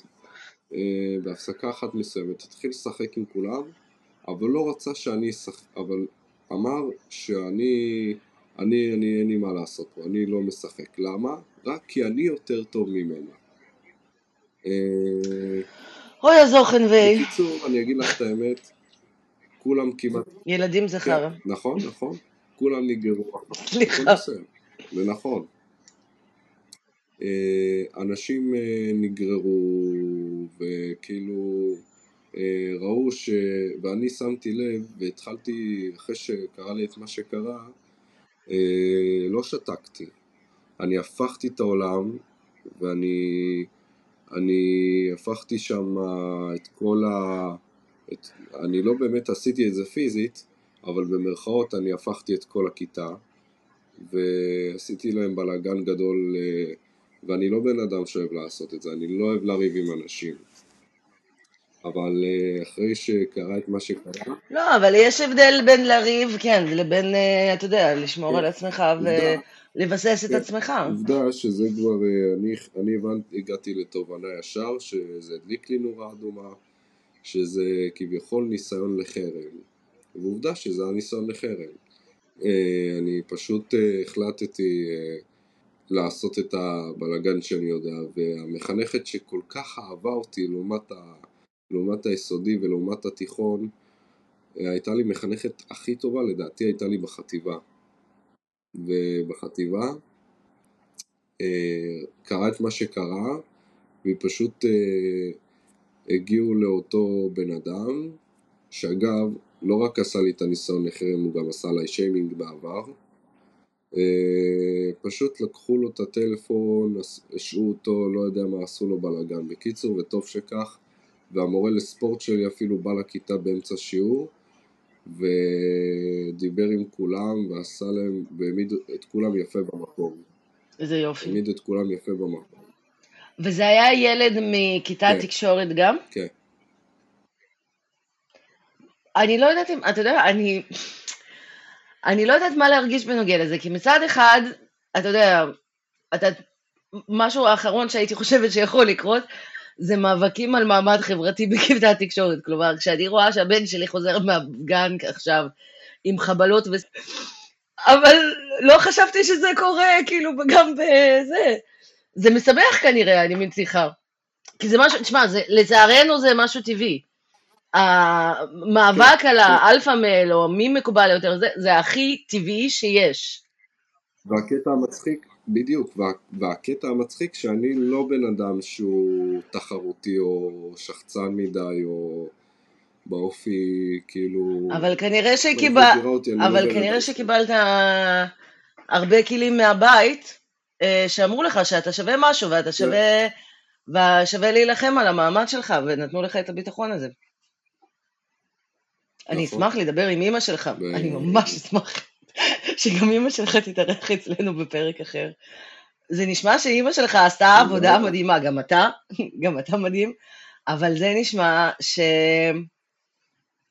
אה, בהפסקה אחת מסוימת, התחיל לשחק עם כולם, אבל לא רצה שאני אשחק, אבל אמר שאני, אני, אני, אין לי מה לעשות פה, אני לא משחק. למה? רק כי אני יותר טוב ממנו. אה, אוי, הזוכן ויי. בקיצור, אני אגיד לך את האמת, כולם כמעט... ילדים זה חרא. כן, נכון, נכון. כולם נגררו. סליחה. זה נכון. אה, אנשים אה, נגררו, וכאילו ראו ש... ואני שמתי לב, והתחלתי, אחרי שקרה לי את מה שקרה, לא שתקתי. אני הפכתי את העולם, ואני אני הפכתי שם את כל ה... את... אני לא באמת עשיתי את זה פיזית, אבל במרכאות אני הפכתי את כל הכיתה, ועשיתי להם בלאגן גדול, אה, ואני לא בן אדם שאוהב לעשות את זה, אני לא אוהב לריב עם אנשים. אבל אה, אחרי שקרה את מה שקרה... לא, אבל יש הבדל בין לריב, כן, לבין, אה, אתה יודע, לשמור כן, על עצמך ולבסס את כן, עצמך. עובדה שזה כבר, אני, אני הבנתי, הגעתי לתובנה ישר, שזה הדליק לי נורה אדומה, שזה כביכול ניסיון לחרם. ועובדה שזה היה ניסיון לחרם. אה, אני פשוט אה, החלטתי אה, לעשות את הבלגן שאני יודע, והמחנכת שכל כך אהבה אותי לעומת, ה, לעומת היסודי ולעומת התיכון, הייתה לי מחנכת הכי טובה, לדעתי הייתה לי בחטיבה. ובחטיבה קרה את מה שקרה, והיא פשוט הגיעו לאותו בן אדם, שאגב, לא רק עשה לי את הניסיון לחרם, הוא גם עשה עליי שיימינג בעבר. אה, פשוט לקחו לו את הטלפון, השעו אותו, לא יודע מה עשו לו בלאגן. בקיצור, וטוב שכך, והמורה לספורט שלי אפילו בא לכיתה באמצע שיעור, ודיבר עם כולם, ועשה להם, והעמיד את כולם יפה במקום. איזה יופי. העמיד את כולם יפה במקום. וזה היה ילד מכיתה כן. תקשורת גם? כן. אני לא יודעת אם, אתה יודע, אני, אני לא יודעת מה להרגיש בנוגע לזה, כי מצד אחד, אתה יודע, אתה, משהו האחרון שהייתי חושבת שיכול לקרות, זה מאבקים על מעמד חברתי בכיתה התקשורת. כלומר, כשאני רואה שהבן שלי חוזר מהגן עכשיו עם חבלות ו... אבל לא חשבתי שזה קורה, כאילו, גם בזה. זה משמח כנראה, אני מנציחה. כי זה משהו, תשמע, זה, לצערנו זה משהו טבעי. המאבק על האלפא מייל, או מי מקובל יותר, זה, זה הכי טבעי שיש. והקטע המצחיק, בדיוק, וה, והקטע המצחיק שאני לא בן אדם שהוא תחרותי או שחצן מדי או באופי כאילו... אבל כנראה, שקיבל... אותי, אבל לא כנראה שקיבלת הרבה כלים מהבית אה, שאמרו לך שאתה שווה משהו ואתה שווה, ושווה להילחם על המעמד שלך ונתנו לך את הביטחון הזה. אני נכון. אשמח לדבר עם אימא שלך, ב- אני ממש אשמח שגם אימא שלך תתארח אצלנו בפרק אחר. זה נשמע שאימא שלך עשתה עבודה לא. מדהימה, גם אתה, גם אתה מדהים, אבל זה נשמע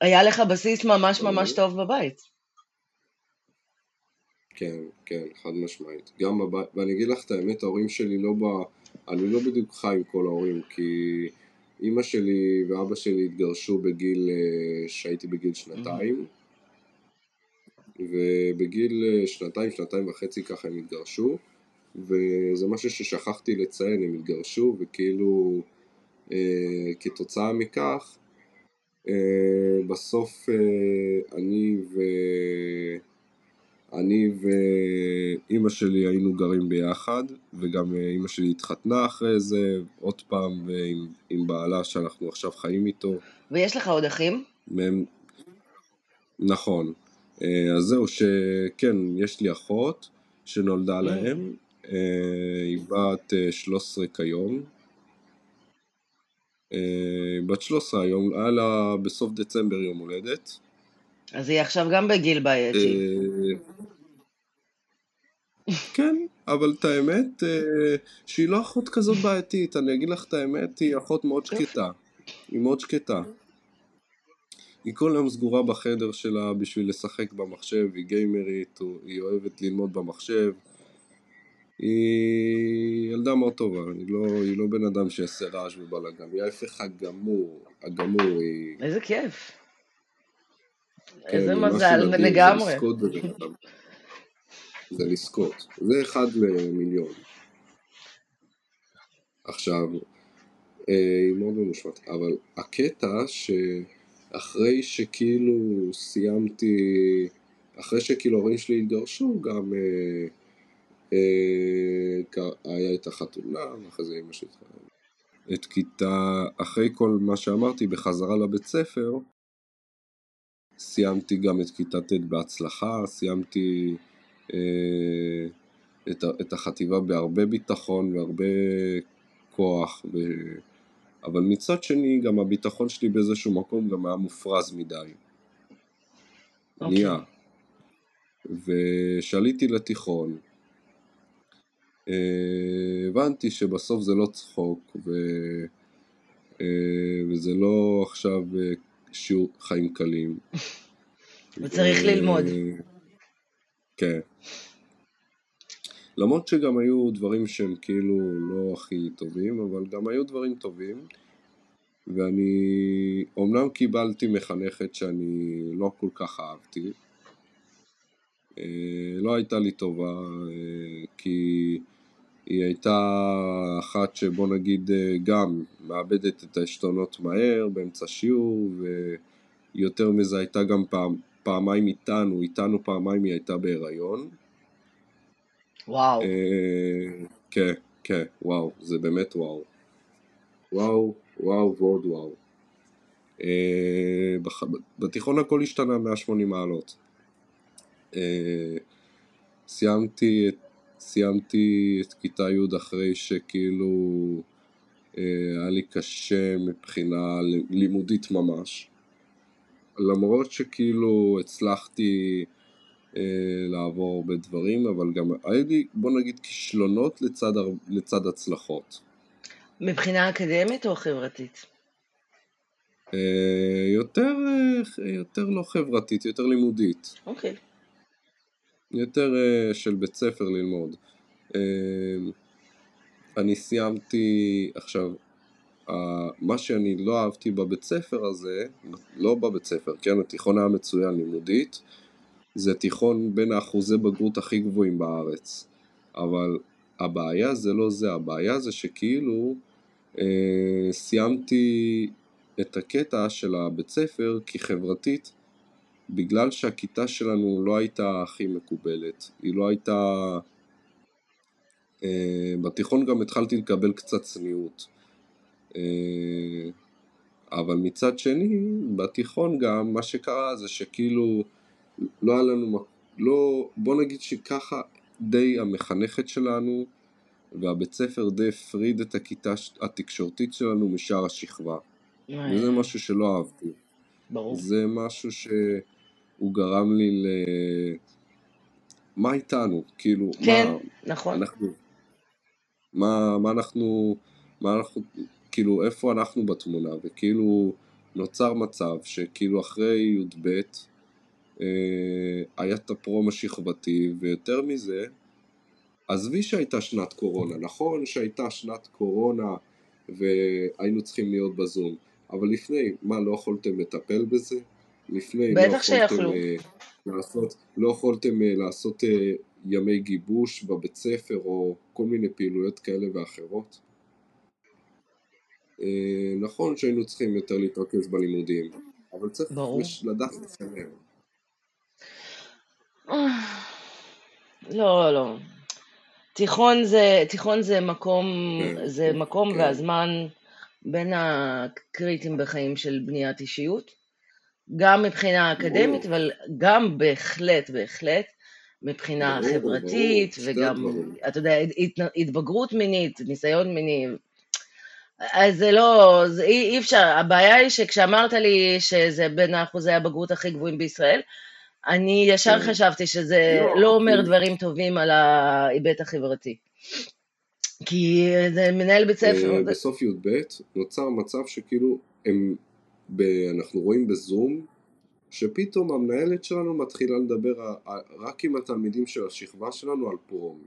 שהיה לך בסיס ממש ממש טוב בבית. כן, כן, חד משמעית. גם בבית, ואני אגיד לך את האמת, ההורים שלי לא ב... אני לא בדיוק חי עם כל ההורים, כי אימא שלי ואבא שלי התגרשו בגיל, אה, שהייתי בגיל שנתיים, ובגיל אה, שנתיים, שנתיים וחצי ככה הם התגרשו, וזה משהו ששכחתי לציין, הם התגרשו, וכאילו אה, כתוצאה מכך, אה, בסוף אה, אני ו... אני ואימא שלי היינו גרים ביחד, וגם אה, אימא שלי התחתנה אחרי זה, עוד פעם עם, עם בעלה שאנחנו עכשיו חיים איתו. ויש לך עוד אחים? מהם... נכון. אה, אז זהו, שכן, יש לי אחות שנולדה להם, אה, היא בת 13 כיום. בת 13 היום, היה לה בסוף דצמבר יום הולדת. אז היא עכשיו גם בגיל בעייתי. כן, אבל את האמת, שהיא לא אחות כזאת בעייתית, אני אגיד לך את האמת, היא אחות מאוד שקטה. היא מאוד שקטה. היא כל היום סגורה בחדר שלה בשביל לשחק במחשב, היא גיימרית, היא אוהבת ללמוד במחשב. היא ילדה מאוד טובה, היא לא, היא לא בן אדם שיעשה רעש ובלאגן, היא ההפך הגמור, הגמור, היא... איזה כיף. כן, איזה מזל, לגמרי. זה לזכות. זה אחד למיליון. עכשיו, אה, היא מאוד ממושמעת, אבל הקטע שאחרי שכאילו סיימתי, אחרי שכאילו ההורים שלי התגרשו, גם אה, אה, היה את החתונה, ואחרי זה אמא שלי. את כיתה, אחרי כל מה שאמרתי, בחזרה לבית ספר, סיימתי גם את כיתה ט' בהצלחה, סיימתי אה, את, את החטיבה בהרבה ביטחון והרבה כוח, ו... אבל מצד שני גם הביטחון שלי באיזשהו מקום גם היה מופרז מדי. אוקיי. נהיה. ושעליתי לתיכון, אה, הבנתי שבסוף זה לא צחוק, ו... אה, וזה לא עכשיו אה, שיעור חיים קלים. וצריך ללמוד. כן. למרות שגם היו דברים שהם כאילו לא הכי טובים, אבל גם היו דברים טובים. ואני אומנם קיבלתי מחנכת שאני לא כל כך אהבתי. אה, לא הייתה לי טובה, אה, כי היא הייתה אחת שבוא נגיד אה, גם מאבדת את העשתונות מהר באמצע שיעור, ויותר מזה הייתה גם פעם, פעמיים איתנו, איתנו פעמיים היא הייתה בהיריון. וואו. אה, כן, כן, וואו, זה באמת וואו. וואו, וואו ועוד וואו. אה, בתיכון הכל השתנה 180 מעלות. אה, סיימתי את, סיימתי את כיתה י' אחרי שכאילו אה, היה לי קשה מבחינה לימודית ממש. למרות שכאילו הצלחתי לעבור הרבה דברים, אבל גם היה לי, בוא נגיד, כישלונות לצד, לצד הצלחות. מבחינה אקדמית או חברתית? אה, יותר, אה, יותר לא חברתית, יותר לימודית. אוקיי. יותר אה, של בית ספר ללמוד. אה, אני סיימתי, עכשיו, מה שאני לא אהבתי בבית ספר הזה, לא בבית ספר, כן, התיכון היה מצוין לימודית, זה תיכון בין האחוזי בגרות הכי גבוהים בארץ. אבל הבעיה זה לא זה, הבעיה זה שכאילו אה, סיימתי את הקטע של הבית ספר כי חברתית בגלל שהכיתה שלנו לא הייתה הכי מקובלת, היא לא הייתה... אה, בתיכון גם התחלתי לקבל קצת צניעות. אה, אבל מצד שני, בתיכון גם, מה שקרה זה שכאילו לא היה לנו... לא, בוא נגיד שככה די המחנכת שלנו והבית ספר די הפריד את הכיתה התקשורתית שלנו משאר השכבה. וזה משהו שלא אהבתי. ברור. זה משהו שהוא גרם לי ל... מה איתנו? כאילו, כן, מה נכון. אנחנו... מה, מה אנחנו... מה אנחנו... כאילו, איפה אנחנו בתמונה? וכאילו, נוצר מצב שכאילו אחרי י"ב אה, היה את הפרום השכבתי, ויותר מזה, עזבי שהייתה שנת קורונה, נכון שהייתה שנת קורונה והיינו צריכים להיות בזום, אבל לפני, מה, לא יכולתם לטפל בזה? לפני, לא יכולתם שיכלו. אה, לעשות, לא יכולתם אה, לעשות אה, ימי גיבוש בבית ספר או כל מיני פעילויות כאלה ואחרות? אה, נכון שהיינו צריכים יותר להתרכז בלימודים, אבל צריך לדעת לשלם. לא, לא. תיכון זה, תיכון זה מקום, כן, זה מקום כן. והזמן בין הקריטיים בחיים של בניית אישיות, גם מבחינה אקדמית. אבל גם בהחלט, בהחלט, מבחינה ברור, חברתית, ברור, וגם. אתה יודע, הת- התבגרות מינית, ניסיון מיני, אז זה לא, זה אי, אי אפשר, הבעיה היא שכשאמרת לי שזה בין אחוזי הבגרות הכי גבוהים בישראל, אני ישר כן. חשבתי שזה לא, לא אומר דברים טובים על ההיבט החברתי. כי זה מנהל בית ספר, אה, בסוף י"ב נוצר מצב שכאילו הם ב- אנחנו רואים בזום, שפתאום המנהלת שלנו מתחילה לדבר רק עם התלמידים של השכבה שלנו על פרום,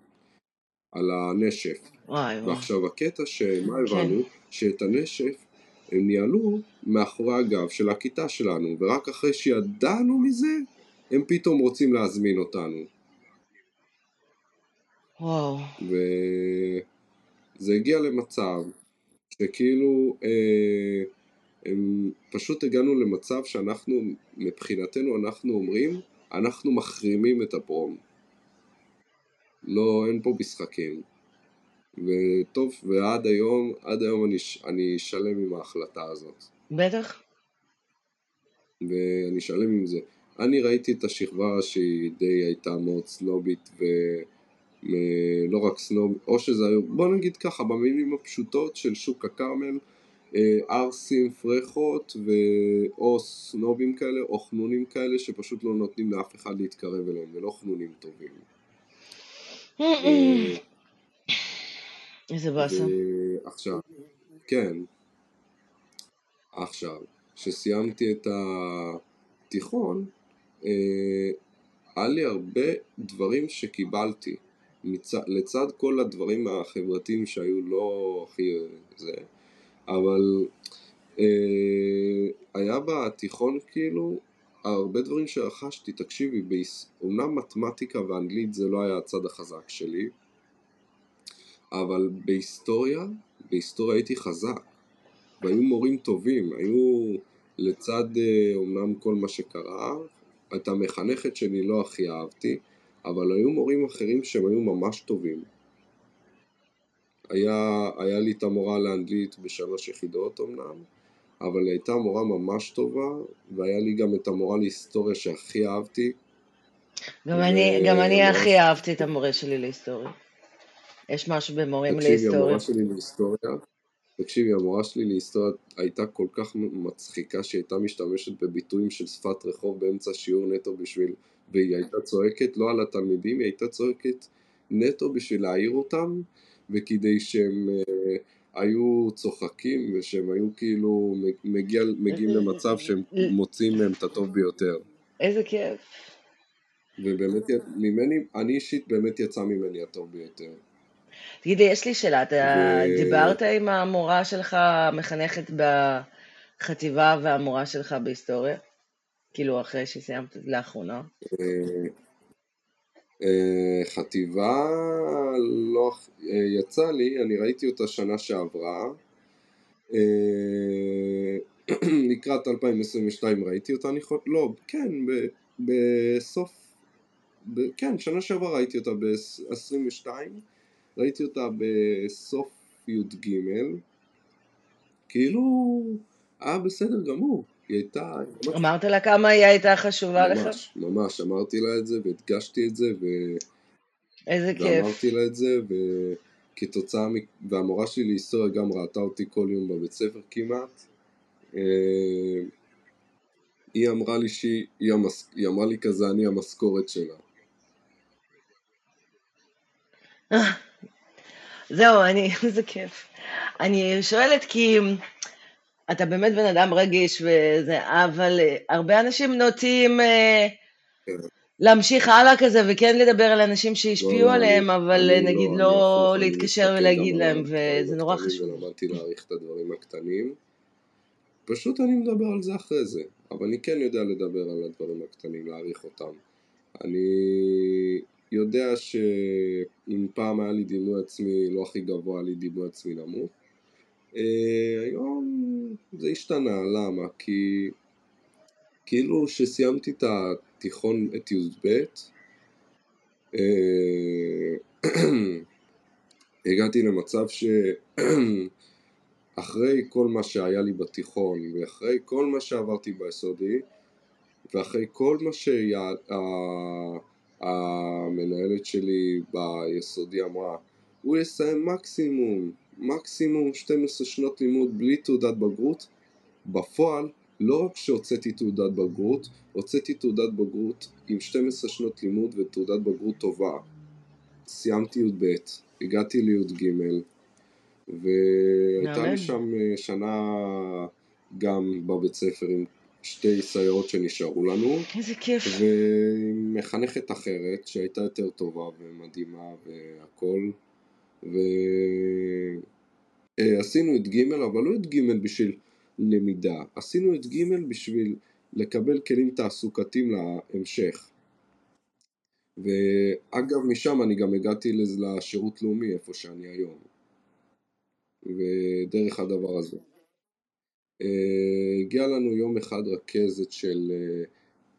על הנשף. וואי וואי. ועכשיו הקטע שמה כן. הבנו, שאת הנשף הם ניהלו מאחורי הגב של הכיתה שלנו, ורק אחרי שידענו מזה, הם פתאום רוצים להזמין אותנו. וואו. וזה הגיע למצב שכאילו אה, הם פשוט הגענו למצב שאנחנו, מבחינתנו אנחנו אומרים, אנחנו מחרימים את הפרום. לא, אין פה משחקים. וטוב, ועד היום, עד היום אני, אני שלם עם ההחלטה הזאת. בטח. ואני שלם עם זה. אני ראיתי את השכבה שהיא די הייתה מאוד סנובית ולא רק סנוב, או שזה היו, בוא נגיד ככה, במילים הפשוטות של שוק הכרמל, אה, ערסים, פרחות, ו... או סנובים כאלה, או חנונים כאלה, שפשוט לא נותנים לאף אחד להתקרב אליהם, ולא חנונים טובים. אה, איזה באסה. ועכשיו, כן, עכשיו, כשסיימתי את התיכון, אה, היה לי הרבה דברים שקיבלתי. מצ... לצד כל הדברים החברתיים שהיו לא הכי זה, אבל אה, היה בתיכון כאילו הרבה דברים שרכשתי, תקשיבי, ביס... אומנם מתמטיקה ואנגלית זה לא היה הצד החזק שלי, אבל בהיסטוריה, בהיסטוריה הייתי חזק, והיו מורים טובים, היו לצד אה, אומנם כל מה שקרה, את המחנכת שלי לא הכי אהבתי, אבל היו מורים אחרים שהם היו ממש טובים. היה, היה לי את המורה לאנגלית בשלוש יחידות אמנם, אבל היא הייתה מורה ממש טובה, והיה לי גם את המורה להיסטוריה שהכי אהבתי. גם אני, גם אני ממש- הכי אהבתי את המורה שלי להיסטוריה. יש משהו במורים תקשיבי, להיסטוריה. המורה שלי להיסטוריה, תקשיבי, המורה שלי להיסטוריה הייתה כל כך מצחיקה שהיא הייתה משתמשת בביטויים של שפת רחוב באמצע שיעור נטו בשביל, והיא הייתה צועקת לא על התלמידים, היא הייתה צועקת נטו בשביל להעיר אותם, וכדי שהם אה, היו צוחקים ושהם היו כאילו מגיע, מגיעים למצב שהם מוצאים מהם את הטוב ביותר. איזה כיף. ובאמת, ממני, אני אישית באמת יצא ממני הטוב ביותר. תגידי, יש לי שאלה, אתה ו- דיברת עם המורה שלך, המחנכת בחטיבה והמורה שלך בהיסטוריה? כאילו, אחרי שסיימת לאחרונה? אה, אה, חטיבה לא אה, יצא לי, אני ראיתי אותה שנה שעברה לקראת 2022 ראיתי אותה, אני חושב, לא, כן, בסוף, כן, שנה שעברה ראיתי אותה ב-22 ראיתי אותה בסוף י"ג כאילו, היה בסדר גמור, היא הייתה, ממש אמרת לה כמה היא הייתה חשובה לך? ממש, ממש, אמרתי לה את זה והדגשתי את זה ו... איזה כיף. ואמרתי לה את זה וכתוצאה מ... והמורה שלי להיסטוריה גם ראתה אותי כל יום בבית ספר כמעט אה, היא אמרה לי שהיא היא, המס... היא אמרה לי כזה אני המשכורת שלה זהו, אני, איזה כיף. אני שואלת כי אתה באמת בן אדם רגיש וזה, אבל אה, הרבה אנשים נוטים אה, כן. להמשיך הלאה כזה וכן לדבר על אנשים שהשפיעו לא, עליהם, אני- אבל אני נגיד אני לא הפוך, אני להתקשר ולהגיד להם, וזה נורא חשוב. ולמדתי להעריך את הדברים הקטנים פשוט אני מדבר על זה אחרי זה אבל אני כן יודע לדבר על הדברים הקטנים, להעריך אותם אני יודע שאם פעם היה לי דימוי עצמי לא הכי גבוה, היה לי דימוי עצמי נמוך אה, היום זה השתנה, למה? כי כאילו שסיימתי את התיכון, את י"ב אה, הגעתי למצב שאחרי כל מה שהיה לי בתיכון ואחרי כל מה שעברתי ביסודי ואחרי כל מה שהמנהלת שלי ביסודי אמרה הוא יסיים מקסימום, מקסימום 12 שנות לימוד בלי תעודת בגרות בפועל לא רק שהוצאתי תעודת בגרות, הוצאתי תעודת בגרות עם 12 שנות לימוד ותעודת בגרות טובה סיימתי י"ב, הגעתי לי"ג והייתה. לי שם אה, שנה גם בבית ספר עם שתי סייעות שנשארו לנו. איזה כיף. ועם מחנכת אחרת שהייתה יותר טובה ומדהימה והכל. ועשינו את ג' אבל לא את ג' בשביל למידה, עשינו את ג' בשביל לקבל כלים תעסוקתיים להמשך. ואגב, משם אני גם הגעתי לשירות לאומי, איפה שאני היום. ודרך הדבר הזה. אה, הגיע לנו יום אחד רכזת של אה,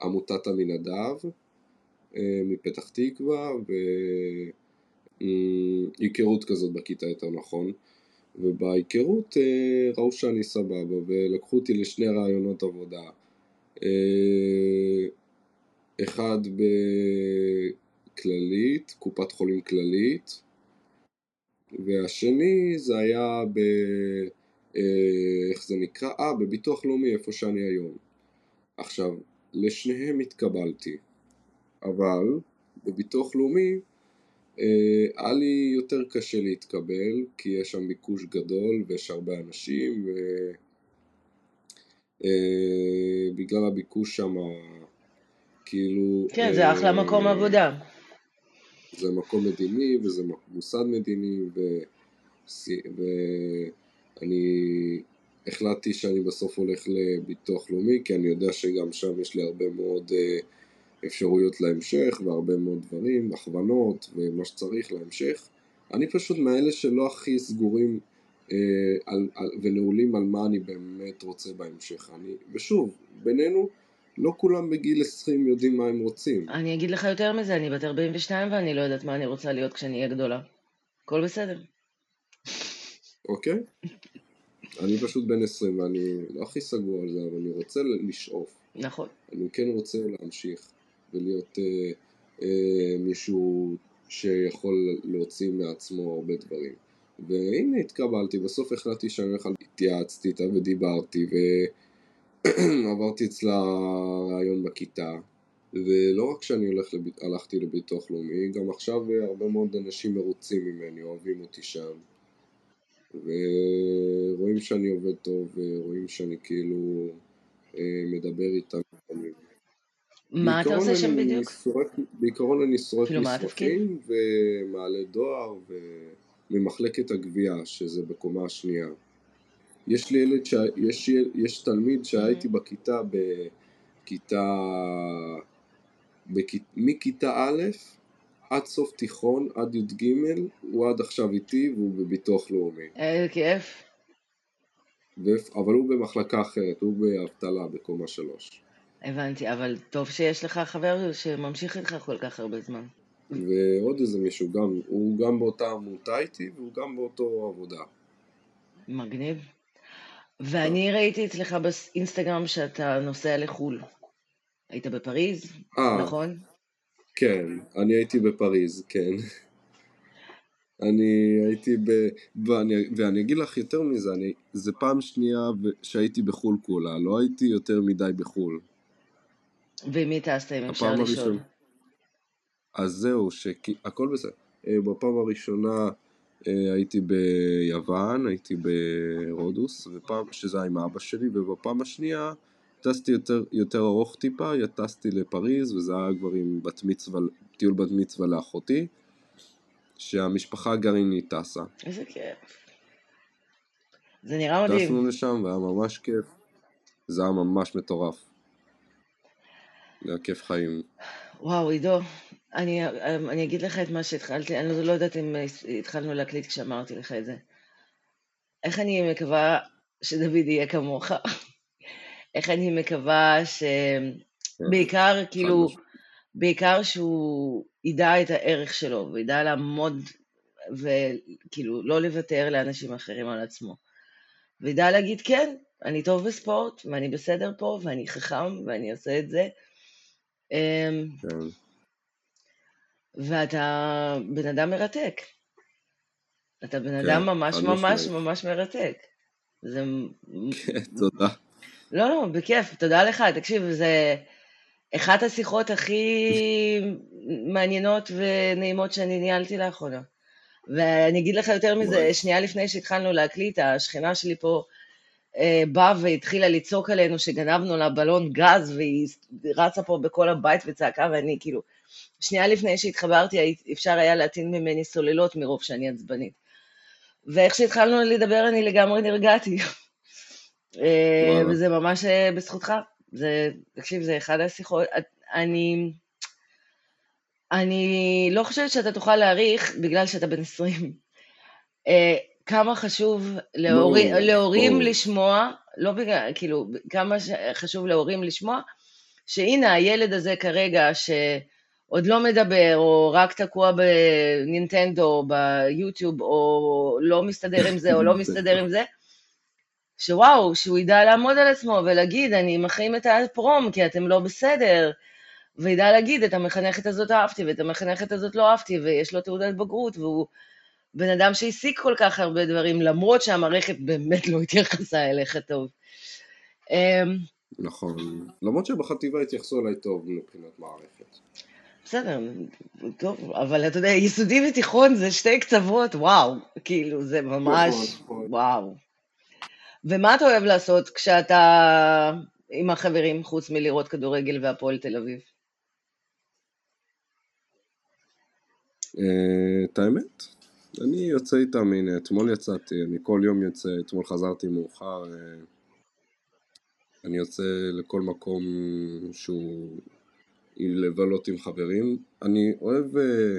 עמותת עמינדב אה, מפתח תקווה, והיכרות כזאת בכיתה יותר נכון. ובהיכרות ראו שאני סבבה, ולקחו אותי לשני רעיונות עבודה. אחד בכללית, קופת חולים כללית, והשני זה היה ב... אה, איך זה נקרא? אה, בביטוח לאומי, איפה שאני היום. עכשיו, לשניהם התקבלתי, אבל בביטוח לאומי אה, היה לי יותר קשה להתקבל, כי יש שם ביקוש גדול ויש הרבה אנשים, ובגלל אה, הביקוש שם כאילו... כן, זה אחלה מקום עבודה. זה מקום מדיני וזה מוסד מדיני ו... ואני החלטתי שאני בסוף הולך לביטוח לאומי כי אני יודע שגם שם יש לי הרבה מאוד אה, אפשרויות להמשך והרבה מאוד דברים, הכוונות ומה שצריך להמשך. אני פשוט מאלה שלא הכי סגורים אה, על, על, ונעולים על מה אני באמת רוצה בהמשך. אני, ושוב, בינינו לא כולם בגיל 20 יודעים מה הם רוצים. אני אגיד לך יותר מזה, אני בת 42 ואני לא יודעת מה אני רוצה להיות כשאני אהיה גדולה. הכל בסדר. אוקיי. אני פשוט בן 20 ואני לא הכי סגור על זה, אבל אני רוצה לשאוף. נכון. אני כן רוצה להמשיך ולהיות אה, אה, מישהו שיכול להוציא מעצמו הרבה דברים. והנה התקבלתי, בסוף החלטתי שאני הולך, התייעצתי איתה ודיברתי, ו... עברתי אצלה ראיון בכיתה, ולא רק שאני הולך לב... הלכתי לביטוח לאומי, גם עכשיו הרבה מאוד אנשים מרוצים ממני, אוהבים אותי שם. ורואים שאני עובד טוב, ורואים שאני כאילו אה, מדבר איתם. מה אתה עושה שם בדיוק? סורק, בעיקרון אני סורק כאילו מסמכים ומעלה דואר וממחלקת הגבייה, שזה בקומה השנייה. יש לי ילד, ש... יש, יש תלמיד שהייתי בכיתה בכיתה, בכ... מכיתה א' עד סוף תיכון, עד י"ג, הוא עד עכשיו איתי והוא בביטוח לאומי. איזה כיף. ו... אבל הוא במחלקה אחרת, הוא באבטלה בקומה שלוש. הבנתי, אבל טוב שיש לך חבר שממשיך איתך כל כך הרבה זמן. ועוד איזה מישהו, גם, הוא גם באותה עמותה איתי והוא גם באותו עבודה. מגניב. ואני ראיתי אצלך באינסטגרם שאתה נוסע לחו"ל. היית בפריז, 아, אה. נכון? כן, אני הייתי בפריז, כן. אני הייתי ב... ואני, ואני אגיד לך יותר מזה, אני, זה פעם שנייה שהייתי בחו"ל כולה, לא הייתי יותר מדי בחו"ל. ומי טסת אם אפשר לשאול? אז זהו, שהכל בסדר. אה, בפעם הראשונה אה, הייתי ביוון, הייתי ברודוס, ופעם, שזה היה עם אבא שלי, ובפעם השנייה טסתי יותר, יותר ארוך טיפה, טסתי לפריז, וזה היה כבר עם בת מצווה, טיול בת מצווה לאחותי, שהמשפחה הגרעינית טסה. איזה כיף. זה נראה מדהים. טסנו לשם והיה ממש כיף. זה היה ממש מטורף. זה היה כיף חיים. וואו, עידו, אני, אני אגיד לך את מה שהתחלתי, אני לא, לא יודעת אם התחלנו להקליט כשאמרתי לך את זה. איך אני מקווה שדוד יהיה כמוך? איך אני מקווה ש... כן, בעיקר, כאילו, בעיקר שהוא ידע את הערך שלו, וידע לעמוד, וכאילו, לא לוותר לאנשים אחרים על עצמו. וידע להגיד, כן, אני טוב בספורט, ואני בסדר פה, ואני חכם, ואני עושה את זה. אמ, כן. ואתה בן אדם מרתק. אתה בן כן, אדם ממש ממש ממש מרתק. זה... כן, תודה. לא, לא, בכיף, תודה לך. תקשיב, זה אחת השיחות הכי מעניינות ונעימות שאני ניהלתי לאחרונה. ואני אגיד לך יותר מזה, שנייה לפני שהתחלנו להקליט, השכנה שלי פה אה, באה והתחילה לצעוק עלינו שגנבנו לה בלון גז, והיא רצה פה בכל הבית וצעקה, ואני כאילו, שנייה לפני שהתחברתי, אפשר היה להטעין ממני סוללות מרוב שאני עצבנית. ואיך שהתחלנו לדבר, אני לגמרי נרגעתי. אה, וזה ממש אה, בזכותך. זה, תקשיב, זה אחד השיחות, אני, אני לא חושבת שאתה תוכל להעריך, בגלל שאתה בן 20, אה, כמה חשוב להורי, להורים לא. לשמוע, לא בגלל, כאילו, כמה חשוב להורים לשמוע, שהנה הילד הזה כרגע, שעוד לא מדבר, או רק תקוע בנינטנדו, ביוטיוב, או לא מסתדר עם זה, או לא מסתדר עם זה, שוואו, שהוא ידע לעמוד על עצמו ולהגיד, אני מחרים את הפרום כי אתם לא בסדר, וידע להגיד, את המחנכת הזאת אהבתי ואת המחנכת הזאת לא אהבתי, ויש לו תעודת בגרות, והוא בן אדם שהשיג כל כך הרבה דברים, למרות שהמערכת באמת לא התייחסה אליך טוב. אמ, נכון, למרות שבחטיבה התייחסו אליי טוב מבחינת מערכת. בסדר, טוב, אבל אתה יודע, יסודי ותיכון זה שתי קצוות, וואו, כאילו, זה ממש, נכון, נכון. וואו. ומה אתה אוהב לעשות כשאתה עם החברים, חוץ מלראות כדורגל והפועל תל אביב? אה, את האמת, אני יוצא איתם, הנה, אתמול יצאתי, אני כל יום יוצא, אתמול חזרתי מאוחר, אה, אני יוצא לכל מקום שהוא לבלות עם חברים. אני אוהב אה,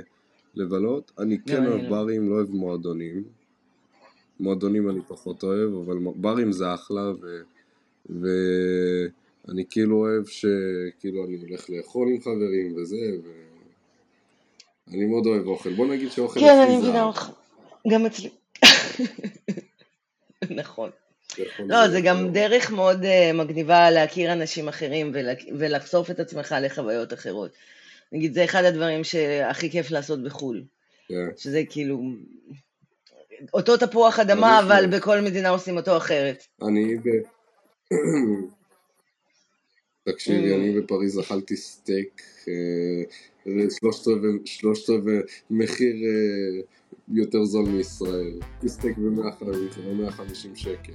לבלות, אני כן אוהב ברים, לא אוהב מועדונים. מועדונים אני פחות אוהב, אבל ברים זה אחלה, ו... ואני כאילו אוהב שכאילו אני הולך לאכול עם חברים וזה, ו... אני מאוד אוהב אוכל. בוא נגיד שאוכל כן, אני מבינה אותך. גם אצלי. נכון. לא, זה גם דרך מאוד uh, מגניבה להכיר אנשים אחרים ולחשוף את עצמך לחוויות אחרות. נגיד, זה אחד הדברים שהכי כיף לעשות בחו"ל. כן. שזה כאילו, אותו תפוח אדמה, אבל בכל מדינה עושים אותו אחרת. אני ב... תקשיבי, mm. אני בפריז אכלתי סטייק, אה, שלושת רבעי מחיר אה, יותר זול מישראל. סטייק ב-150 שקל.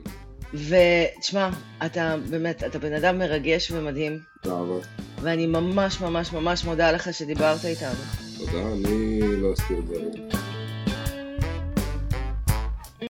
ותשמע, אתה באמת, אתה בן אדם מרגש ומדהים. תודה ואני ממש ממש ממש מודה לך שדיברת איתנו. תודה, אני לא אסתיר זה.